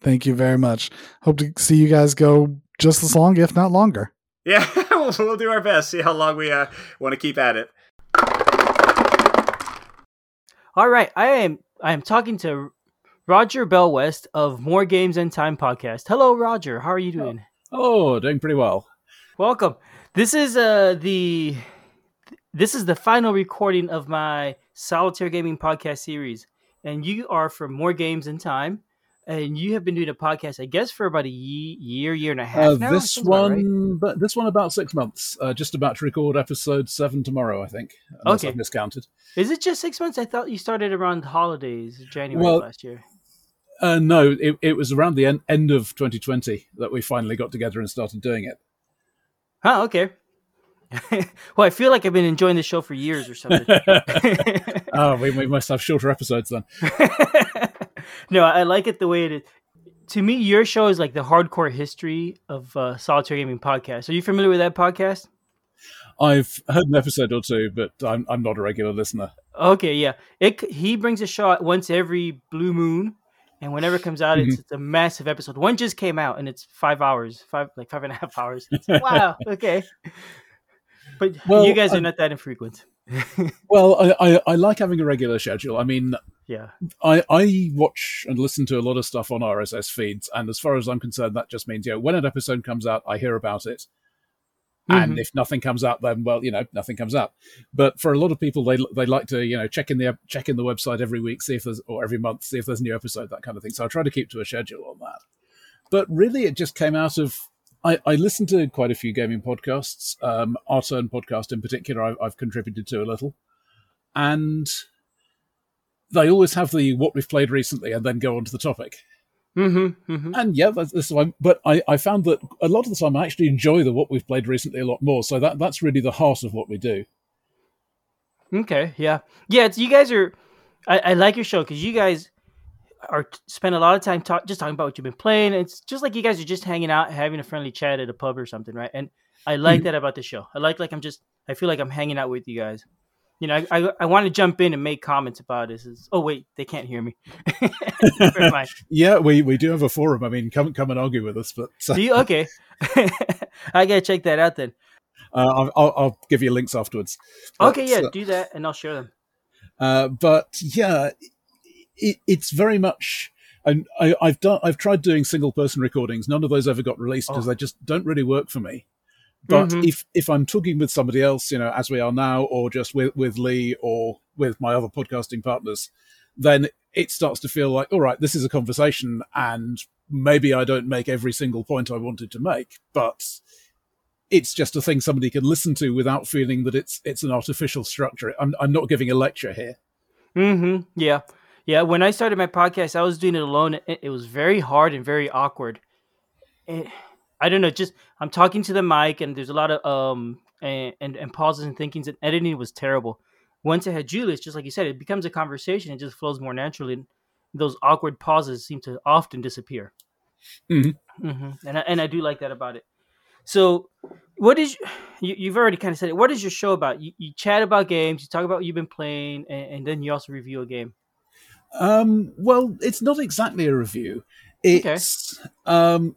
Thank you very much. Hope to see you guys go just as long, if not longer. Yeah, we'll, we'll do our best. See how long we uh, want to keep at it. All right, I am I am talking to Roger Bell West of More Games and Time podcast. Hello, Roger. How are you doing? Oh, doing pretty well. Welcome. This is uh the this is the final recording of my solitaire gaming podcast series, and you are for More Games and Time, and you have been doing a podcast, I guess, for about a ye- year, year and a half Uh, now. this right. one, but this one about six months. Uh, just about to record episode seven tomorrow, I think. Unless Okay. I've miscounted. is it just six months? I thought you started around the holidays, January Well- last year. Uh, no, it, it was around the end, end of 2020 that we finally got together and started doing it. Huh? Okay. well, I feel like I've been enjoying the show for years or something. oh, we, we must have shorter episodes then. no, I like it the way it is. To me, your show is like the hardcore history of uh, solitaire gaming podcast. Are you familiar with that podcast? I've heard an episode or two, but I'm I'm not a regular listener. Okay, yeah. It he brings a show once every blue moon, and whenever it comes out, it's, Mhm. it's a massive episode. One just came out, and it's five hours, five like five and a half hours. It's- wow, okay. But Well, you guys are I- not that infrequent. Well, I, I, I like having a regular schedule. I mean, Yeah. I, I watch and listen to a lot of stuff on RSS feeds, and as far as I'm concerned, that just means you know when an episode comes out, I hear about it, and Mhm. if nothing comes up, then well, you know, nothing comes up. But for a lot of people, they they like to you know check in the check in the website every week, see if there's or every month, see if there's a new episode, that kind of thing. So I try to keep to a schedule on that. But really, it just came out of I, I listen to quite a few gaming podcasts. Um, Our Turn podcast in particular, I've, I've contributed to a little, and they always have the what we've played recently, and then go on to the topic. Mm-hmm, mm-hmm. And yeah, that's, that's why. But I, I found that a lot of the time I actually enjoy the what we've played recently a lot more. So that that's really the heart of what we do. Okay, yeah, yeah. It's, you guys are. I, I like your show because you guys are spend a lot of time talk, just talking about what you've been playing. It's just like you guys are just hanging out, having a friendly chat at a pub or something, right? And I like Mhm. that about the show. I like like I'm just. I feel like I'm hanging out with you guys. You know, I I, I want to jump in and make comments about this. It's- oh wait, they can't hear me. Yeah, we, we do have a forum. I mean, come come and argue with us. But uh, you? Okay, I gotta check that out then. uh, I'll, I'll I'll give you links afterwards. But, Okay, yeah, uh, do that, and I'll share them. Uh, but yeah, it, it's very much. And I, I've done. I've tried doing single person recordings. None of those ever got released because Oh. they just don't really work for me. But Mhm. if if I'm talking with somebody else, you know, as we are now, or just with with Lee or with my other podcasting partners, then it starts to feel like, all right, this is a conversation, and maybe I don't make every single point I wanted to make, but it's just a thing somebody can listen to without feeling that it's it's an artificial structure. I'm I'm not giving a lecture here. Mm-hmm. Yeah. Yeah. When I started my podcast, I was doing it alone. It, it was very hard and very awkward. It, I don't know. Just I'm talking to the mic, and there's a lot of um and and, and pauses and thinkings, and editing was terrible. Once I had Julius, just like you said, it becomes a conversation. It just flows more naturally. And those awkward pauses seem to often disappear. Mhm. hmm And I, and I do like that about it. So, what is you, you've already kind of said it. What is your show about? You, you chat about games, you talk about what you've been playing, and, and then you also review a game. Um, well, it's not exactly a review. It's um,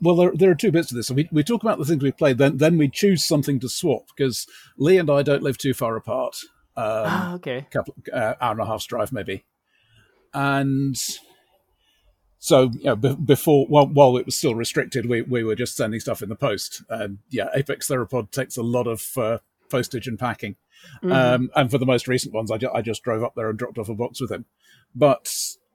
well, there, there are two bits to this. So we we talk about the things we played, then then we choose something to swap because Lee and I don't live too far apart. Um, Ah, okay. couple uh, hour and a half's drive maybe, and so you know, b- before while while it was still restricted, we we were just sending stuff in the post. And yeah, Apex Theropod takes a lot of uh, postage and packing. Mhm. Um, and for the most recent ones, I, ju- I just drove up there and dropped off a box with him. But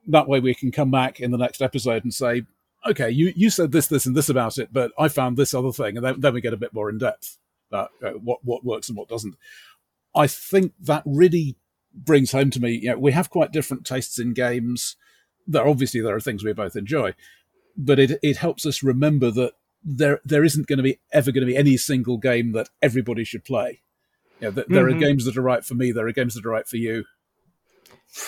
that way we can come back in the next episode and say, okay, you, you said this, this, and this about it, but I found this other thing. And then, then we get a bit more in depth about uh, what, what works and what doesn't. I think that really brings home to me, you know, we have quite different tastes in games. There obviously there are things we both enjoy, but it it helps us remember that there there isn't going to be ever going to be any single game that everybody should play. You know, th- there Mhm. are games that are right for me. There are games that are right for you.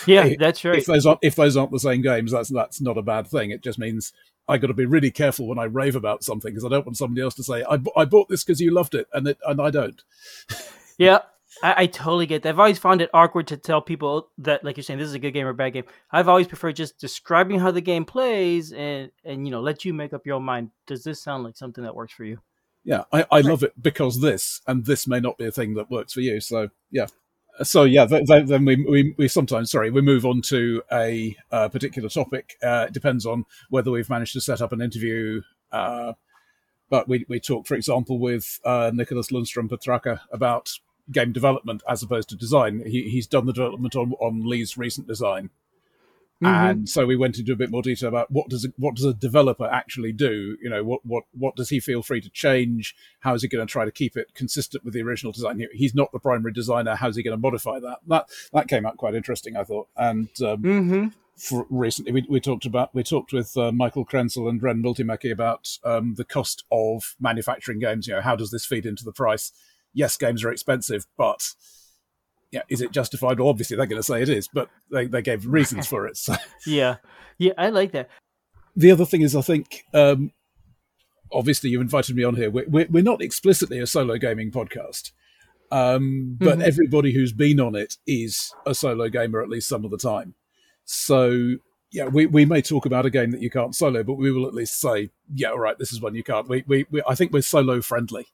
Yeah, If- that's right. If those aren't if those aren't the same games, that's that's not a bad thing. It just means I got to be really careful when I rave about something because I don't want somebody else to say I, I bought this because you loved it and it and I don't. Yeah, I, I totally get that. I've always found it awkward to tell people that, like you're saying, this is a good game or a bad game. I've always preferred just describing how the game plays and and you know let you make up your own mind. Does this sound like something that works for you? Yeah, I, I love it because this and this may not be a thing that works for you. So yeah. So yeah, th- th- then we, we we sometimes sorry we move on to a uh, particular topic. Uh, it depends on whether we've managed to set up an interview. Uh, but we we talked, for example, with uh, Nicholas Lundstrom Petraka about game development as opposed to design. He, he's done the development on, on Lee's recent design, Mhm. and so we went into a bit more detail about what does a, what does a developer actually do? You know, what what what does he feel free to change? How is he going to try to keep it consistent with the original design? He's not the primary designer. How's he going to modify that? That that came out quite interesting, I thought. And um, Mm-hmm. for recently we, we talked about we talked with uh, Michael Krenzel and Ren Multimäki about um, the cost of manufacturing games. You know, how does this feed into the price? yes, games are expensive, but yeah, is it justified? Well, obviously they're going to say it is, but they, they gave reasons for it. So Yeah, yeah, I like that. the other thing is, I think, um, obviously you invited me on here. We're, we're, we're not explicitly a solo gaming podcast, um, but Mhm. everybody who's been on it is a solo gamer at least some of the time. So yeah, we, we may talk about a game that you can't solo, but we will at least say, yeah, all right, this is one you can't. We, we, we I think we're solo friendly.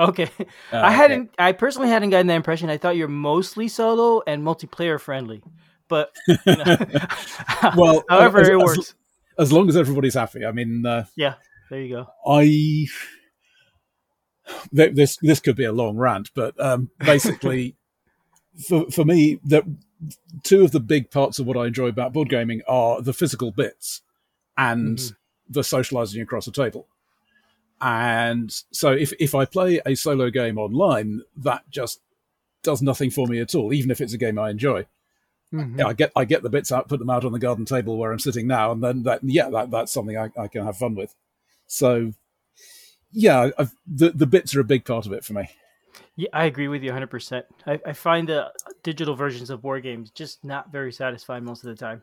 Okay, Uh, I hadn't. I personally hadn't gotten that impression. I thought you're mostly solo and multiplayer friendly, but you know, Well, however as- it works. As long as everybody's happy. I mean, uh, Yeah, there you go. I this this could be a long rant, but um, basically, for for me, that two of the big parts of what I enjoy about board gaming are the physical bits and Mhm. the socializing across a table. And so, if if I play a solo game online, that just does nothing for me at all, even if it's a game I enjoy. Mhm. Yeah, I get I get the bits out, put them out on the garden table where I'm sitting now, and then that yeah, that that's something I, I can have fun with. So yeah, I've, the the bits are a big part of it for me. Yeah, I agree with you 100%. I, I find the digital versions of board games just not very satisfying most of the time.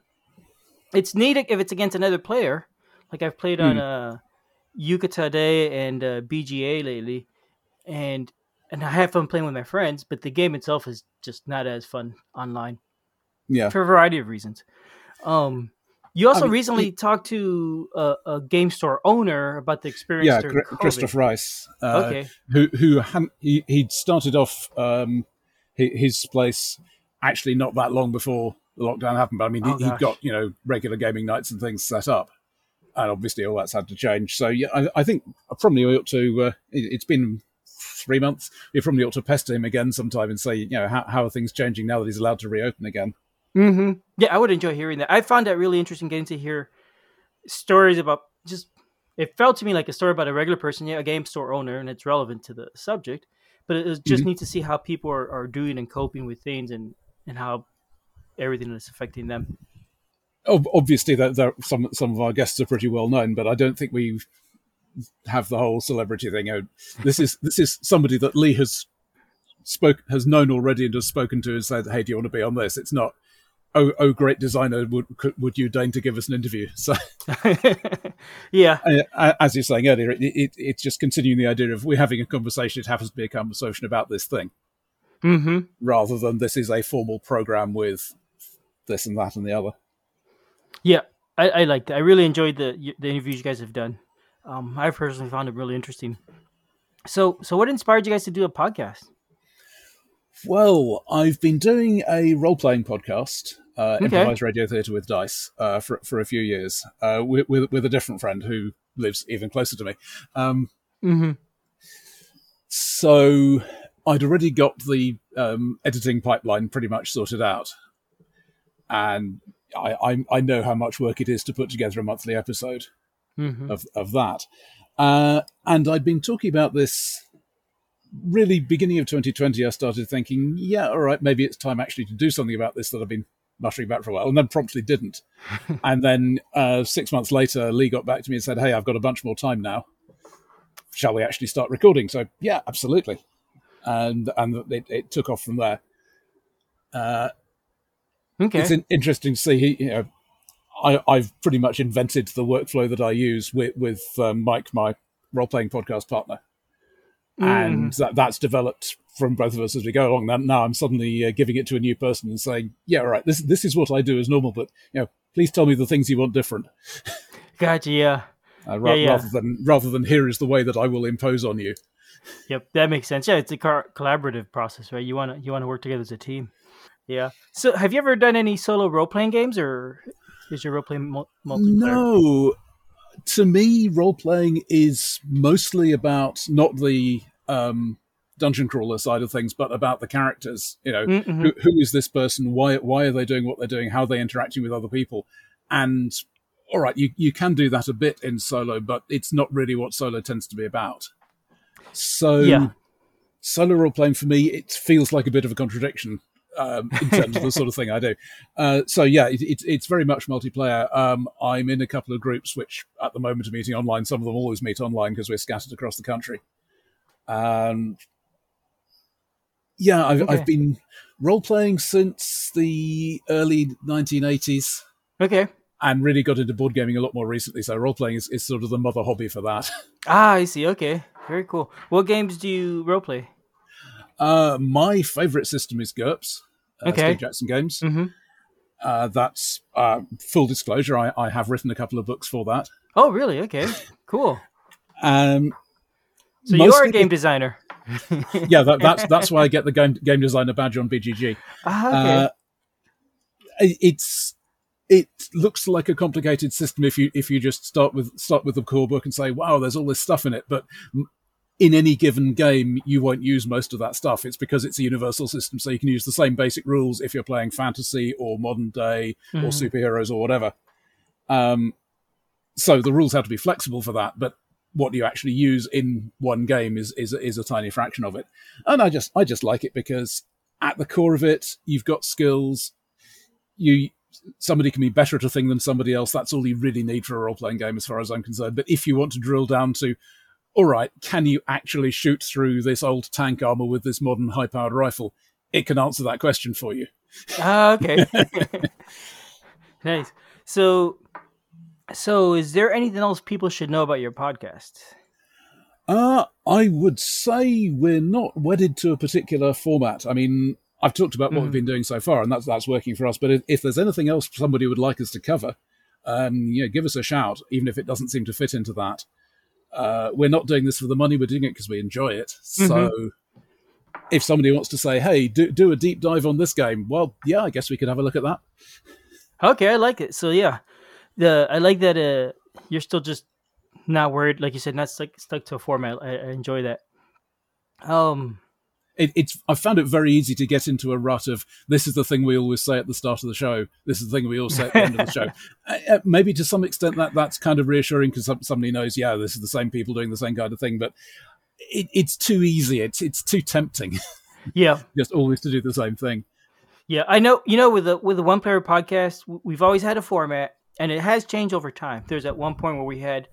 It's neat if it's against another player. Like I've played on Hmm. Uh, Yucatade and uh, BGA lately, and and I have fun playing with my friends, but the game itself is just not as fun online Yeah, for a variety of reasons. Um, you also mean, recently talked to a, a game store owner about the experience yeah, during Chr- Christoph Rice, uh, Okay. who who han- he he'd started off um, his place actually not that long before the lockdown happened. But I mean, Oh, he, he'd got you know regular gaming nights and things set up, and obviously all that's had to change. So yeah, I, I think I probably ought to. Uh, it, it's been three months. We probably ought to pester him again sometime and say, you know, how how are things changing now that he's allowed to reopen again? hmm Yeah, I would enjoy hearing that. I found that really interesting getting to hear stories about just. It felt to me like a story about a regular person, yeah, a game store owner, and it's relevant to the subject. But it was just Mhm. neat to see how people are, are doing and coping with things, and and how everything is affecting them. Ob- Obviously, that there, some some of our guests are pretty well known, but I don't think we have the whole celebrity thing. Oh, this is this is somebody that Lee has spoke has known already and has spoken to and said, "Hey, do you want to be on this?" It's not. Oh, oh, great designer! Would could, would you deign to give us an interview? So, yeah, as you're saying earlier, it, it, it's just continuing the idea of we're having a conversation. It happens to be a conversation about this thing, hmm rather than this is a formal program with this and that and the other. Yeah, I, I liked it. I really enjoyed the the interviews you guys have done. Um, I personally found it really interesting. So, so what inspired you guys to do a podcast? Well, I've been doing a role playing podcast, uh, Okay. improvised radio theatre with dice, uh, for for a few years, uh, with, with with a different friend who lives even closer to me. Um, Mm-hmm. so I'd already got the um, editing pipeline pretty much sorted out, and I, I I know how much work it is to put together a monthly episode Mm-hmm. of of that. Uh, and I'd been talking about this really beginning of 2020. I started thinking, yeah, all right, maybe it's time actually to do something about this that I've been muttering about for a while, and then promptly didn't. and then uh, six months later, Lee got back to me and said, "Hey, I've got a bunch more time now. Shall we actually start recording?" So yeah, absolutely. And and it, it took off from there. Uh, Okay. it's interesting to see. He, you know, I, I've pretty much invented the workflow that I use with with um, Mike, my role playing podcast partner, and Mm. that, that's developed from both of us as we go along. Now, now I'm suddenly uh, giving it to a new person and saying, "Yeah, all right, this this is what I do as normal, but you know, please tell me the things you want different, Gotcha. Yeah. uh, ra- Yeah, yeah. rather than rather than here is the way that I will impose on you." Yep. That makes sense. Yeah, it's a collaborative process, right? You want to you want to work together as a team. Yeah. So, have you ever done any solo role playing games, or is your role playing multiplayer? No, to me, role playing is mostly about not the um, dungeon crawler side of things, but about the characters. You know, Mhm. who, who is this person? Why why are they doing what they're doing? How are they interacting with other people? And all right, you you can do that a bit in solo, but it's not really what solo tends to be about. So Yeah. solo role playing for me, it feels like a bit of a contradiction um, in terms of the sort of thing I do. Uh, so yeah, it, it, it's very much multiplayer. Um, I'm in a couple of groups which at the moment are meeting online. Some of them always meet online because we're scattered across the country. And Yeah, I've, Okay. I've been role playing since the early 1980s Okay. and really got into board gaming a lot more recently. So role playing is, is sort of the mother hobby for that. Ah, I see. Okay. Very cool. What games do you role play? Uh, my favorite system is GURPS, uh, Okay. Steve Jackson Games. Mm-hmm. Uh, that's uh, full disclosure. I, I have written a couple of books for that. Oh, really? Okay. Cool. Um, So you are a game designer. yeah, that, that's that's why I get the game game designer badge on BGG. Ah, okay. Uh, it- it's it looks like a complicated system if you if you just start with start with the core book and say, wow, there's all this stuff in it, but in any given game, you won't use most of that stuff. It's because it's a universal system, so you can use the same basic rules if you're playing fantasy or modern day or Mhm. superheroes or whatever. Um, so the rules have to be flexible for that, but what you actually use in one game is is is a tiny fraction of it. And I just I just like it because at the core of it, you've got skills. You somebody can be better at a thing than somebody else. That's all you really need for a role playing game, as far as I'm concerned. But if you want to drill down to, all right, can you actually shoot through this old tank armor with this modern high powered rifle? It can answer that question for you. Ah, okay. nice. So, so is there anything else people should know about your podcast? Uh, I would say we're not wedded to a particular format. I mean, I've talked about what we've been doing so far, and that's that's working for us. But if, if there's anything else somebody would like us to cover, um, you know, give us a shout, even if it doesn't seem to fit into that. Uh, we're not doing this for the money; we're doing it because we enjoy it. So, if somebody wants to say, "Hey, do do a deep dive on this game," well, yeah, I guess we could have a look at that. Okay, I like it. So yeah, the I like that. Uh, you're still just not worried, like you said, not stuck stuck to a format. I, I enjoy that. Um. It, it's I found it very easy to get into a rut of this is the thing we always say at the start of the show. This is the thing we always say at the end of the show. Uh, uh, maybe to some extent that that's kind of reassuring because somebody knows, yeah, this is the same people doing the same kind of thing. But it, it's too easy. It's it's too tempting Yeah. just always to do the same thing. Yeah, I know. You know, with the with the one player podcast, we've always had a format, and it has changed over time. There's at one point where we had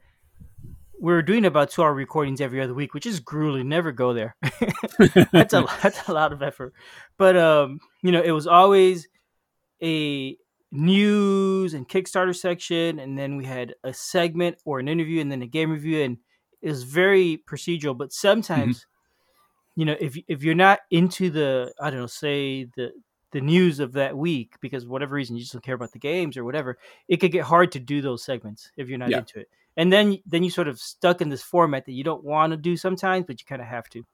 we were doing about two hour recordings every other week, which is grueling. Never go there. that's a that's a lot of effort. But um, you know, it was always a news and Kickstarter section, and then we had a segment or an interview, and then a game review, and it was very procedural. But sometimes, you know, if if you're not into the, I don't know, say the the news of that week because whatever reason you just don't care about the games or whatever, it could get hard to do those segments if you're not Yeah. into it. And then then you sort of stuck in this format that you don't want to do sometimes, but you kind of have to,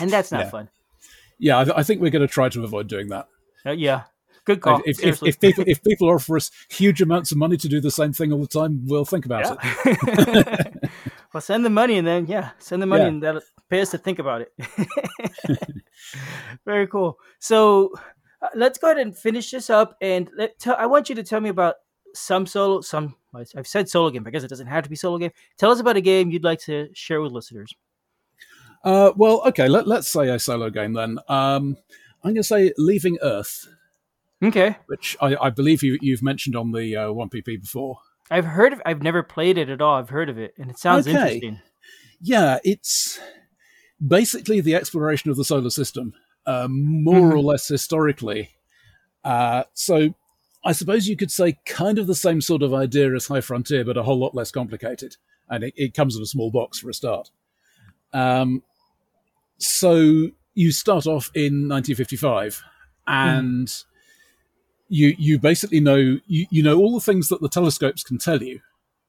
and that's not Yeah. fun. Yeah, I, I think we're going to try to avoid doing that. Uh, yeah, good call. if, if, if people if people offer us huge amounts of money to do the same thing all the time, we'll think about it. Well, send the money and then yeah, send the money Yeah. and that'll pay us to think about it. Very cool. So uh, let's go ahead and finish this up. And let, tell, I want you to tell me about some solo, some I've said solo game. but I guess it doesn't have to be solo game. Tell us about a game you'd like to share with listeners. Uh, well, okay, let, let's say a solo game then. Um, I'm going to say Leaving Earth, Okay, which I, I believe you, you've mentioned on the uh, 1PP before. I've heard of. I've never played it at all. I've heard of it, and it sounds Okay. interesting. Yeah, it's basically the exploration of the solar system, uh, more or less historically. Uh, so I suppose you could say kind of the same sort of idea as High Frontier, but a whole lot less complicated. And it, it comes in a small box for a start. Um, so you start off in 1955, and you you basically know you, you know all the things that the telescopes can tell you.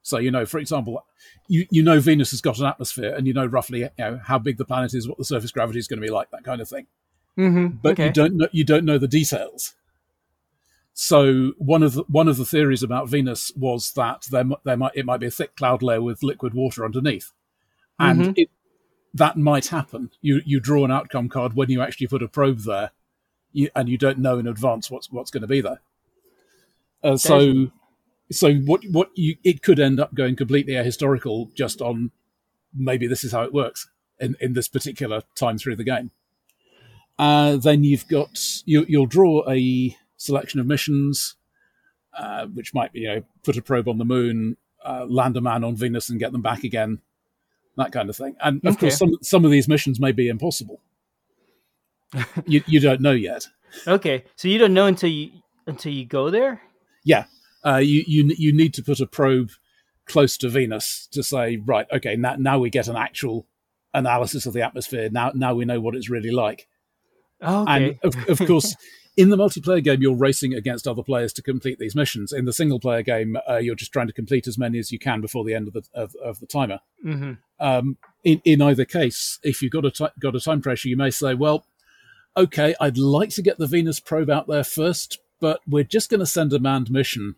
So you know, for example, you, you know Venus has got an atmosphere, and you know roughly you know how big the planet is, what the surface gravity is going to be like, that kind of thing. Mm-hmm. But okay. you don't know you don't know the details. So one of the, one of the theories about Venus was that there there might it might be a thick cloud layer with liquid water underneath, and Mhm. it, that might happen. You you draw an outcome card when you actually put a probe there, you, and you don't know in advance what's what's going to be there. Uh, so so what what you it could end up going completely ahistorical just on maybe this is how it works in in this particular time through the game. Uh, then you've got you, you'll draw a selection of missions, uh, which might be you know put a probe on the moon, uh, land a man on Venus, and get them back again, that kind of thing. And of Okay. course, some some of these missions may be impossible. you you don't know yet. Okay, so you don't know until you until you go there. Yeah, uh, you you you need to put a probe close to Venus to say right. Okay, now now we get an actual analysis of the atmosphere. Now now we know what it's really like. Oh, okay. And of, of course, in the multiplayer game, you're racing against other players to complete these missions. In the single player game, uh, you're just trying to complete as many as you can before the end of the of, of the timer. hmm Um, in in either case, if you've got a got a time pressure, you may say, well, okay, I'd like to get the Venus probe out there first, but we're just going to send a manned mission,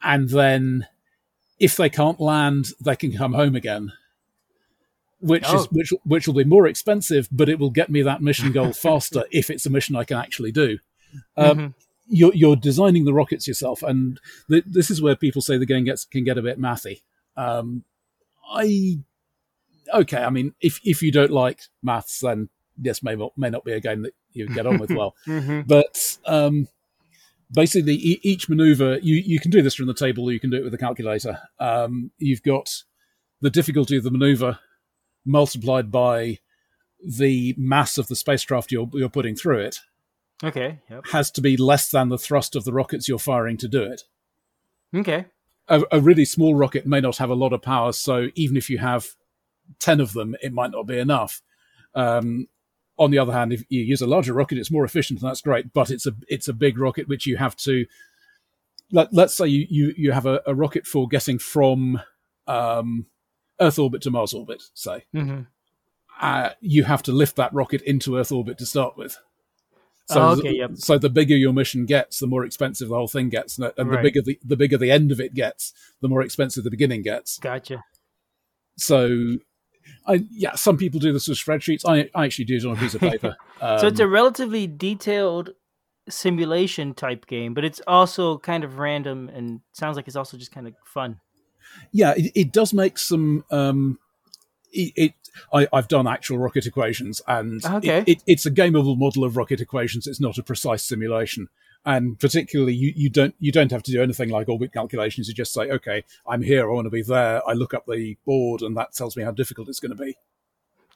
and then if they can't land, they can come home again. Which Oh. is which which will be more expensive, but it will get me that mission goal faster if it's a mission I can actually do. Um, Mhm. You're you're designing the rockets yourself, and th- this is where people say the game gets can get a bit mathy. Um, I okay. I mean, if if you don't like maths, then yes, may not, may not be a game that you get on with well. Mhm. But um, basically, e- each maneuver you you can do this from the table, or you can do it with a calculator. Um, you've got the difficulty of the maneuver multiplied by the mass of the spacecraft you're you're putting through it Okay. Yep. has to be less than the thrust of the rockets you're firing to do it Okay. a, a really small rocket may not have a lot of power, so even if you have 10 of them, it might not be enough. Um, on the other hand, if you use a larger rocket, it's more efficient, and that's great. But it's a it's a big rocket which you have to. Let, let's say you, you, you have a, a rocket for getting from um, Earth orbit to Mars orbit. Say hmm uh, you have to lift that rocket into Earth orbit to start with. So, Oh, okay, yep. so the bigger your mission gets, the more expensive the whole thing gets, and, and Right. the bigger the, the bigger the end of it gets, the more expensive the beginning gets. Gotcha. So, I yeah, some people do this with spreadsheets. I, I actually do it on a piece of paper. so it's a Um, relatively detailed simulation type game, but it's also kind of random and sounds like it's also just kind of fun. Yeah, it, it does make some. Um, it, it I, I've done actual rocket equations, and Okay. it, it, it's a gameable model of rocket equations. It's not a precise simulation, and particularly you, you don't you don't have to do anything like orbit calculations. You just say, okay, I'm here, I want to be there. I look up the board, and that tells me how difficult it's going to be.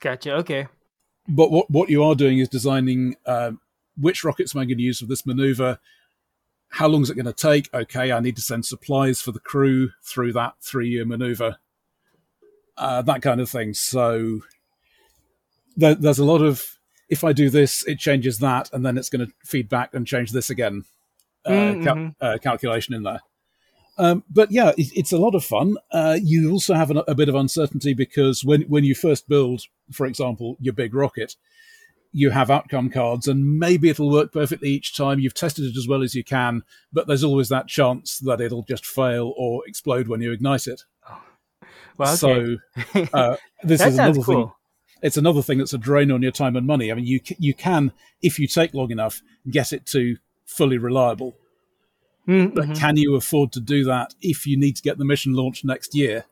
Gotcha. Okay. But what what you are doing is designing um, which rockets am I going to use for this maneuver. How long is it going to take? Okay, I need to send supplies for the crew through that three year maneuver uh, that kind of thing. So there, there's a lot of if I do this, it changes that, and then it's going to feed back and change this again. Uh, Mm, cal- mhm. uh, calculation in there. Um, but yeah, it, it's a lot of fun. Uh, you also have an, a bit of uncertainty because when when you first build, for example, your big rocket, you have outcome cards, and maybe it'll work perfectly each time. You've tested it as well as you can, but there's always that chance that it'll just fail or explode when you ignite it. Well, okay. So uh, this is another cool. thing. It's another thing that's a drain on your time and money. I mean, you c- you can, if you take long enough, get it to fully reliable. Mm, But mhm. can you afford to do that if you need to get the mission launched next year?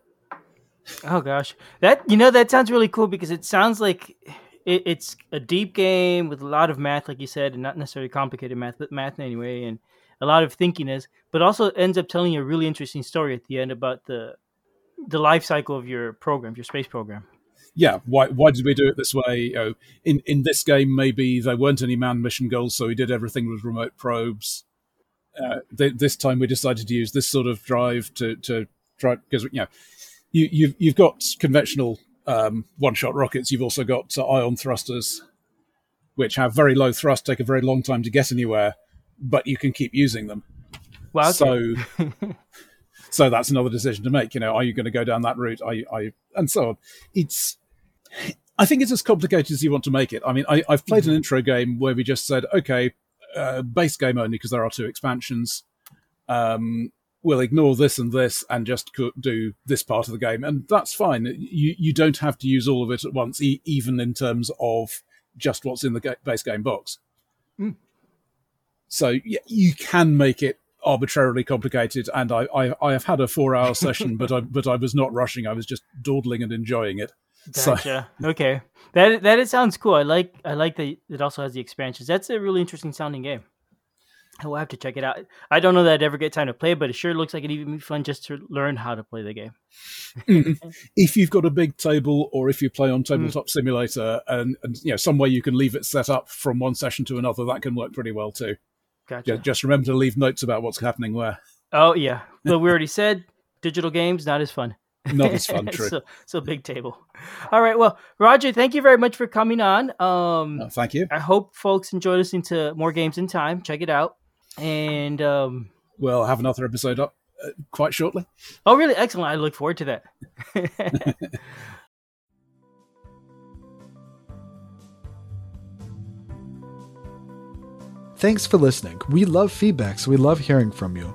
Oh gosh, that you know that sounds really cool because it sounds like it, it's a deep game with a lot of math, like you said, and not necessarily complicated math, but math anyway, and a lot of thinkiness. But also ends up telling you a really interesting story at the end about the the life cycle of your program, your space program. Yeah, why why did we do it this way? In in this game, maybe there weren't any manned mission goals, so we did everything with remote probes. Uh, th- this time, we decided to use this sort of drive to to drive because you know you you've you've got conventional um, one shot rockets. You've also got uh, ion thrusters, which have very low thrust, take a very long time to get anywhere, but you can keep using them. Okay. So, so that's another decision to make. You know, are you going to go down that route? Are you, are you, and so on. It's, I think it's as complicated as you want to make it. I mean, I, I've played an intro game where we just said, okay, uh, base game only because there are two expansions. Um, we'll ignore this and this and just do this part of the game, and that's fine. You you don't have to use all of it at once, e- even in terms of just what's in the ga- base game box. Mm. So yeah, you can make it arbitrarily complicated, and I I, I have had a four hour session, but I but I was not rushing. I was just dawdling and enjoying it. So Gotcha. okay, that that it sounds cool. I like I like that it also has the expansions. That's a really interesting sounding game. We'll have to check it out. I don't know that I'd ever get time to play, but it sure looks like it'd even be fun just to learn how to play the game. Mm-hmm. if you've got a big table, or if you play on Tabletop mm. Simulator, and, and you know some way you can leave it set up from one session to another, that can work pretty well too. Gotcha. Just remember to leave notes about what's happening where. Oh yeah, but we already said digital games not as fun. Not as fun, true. so, so big table. All right, well, Roger, thank you very much for coming on. Um, oh, thank you. I hope folks enjoy listening to more games in time. Check it out, and um, we'll have another episode up uh, quite shortly. Oh, really? Excellent! I look forward to that. Thanks for listening. We love feedback, so we love hearing from you.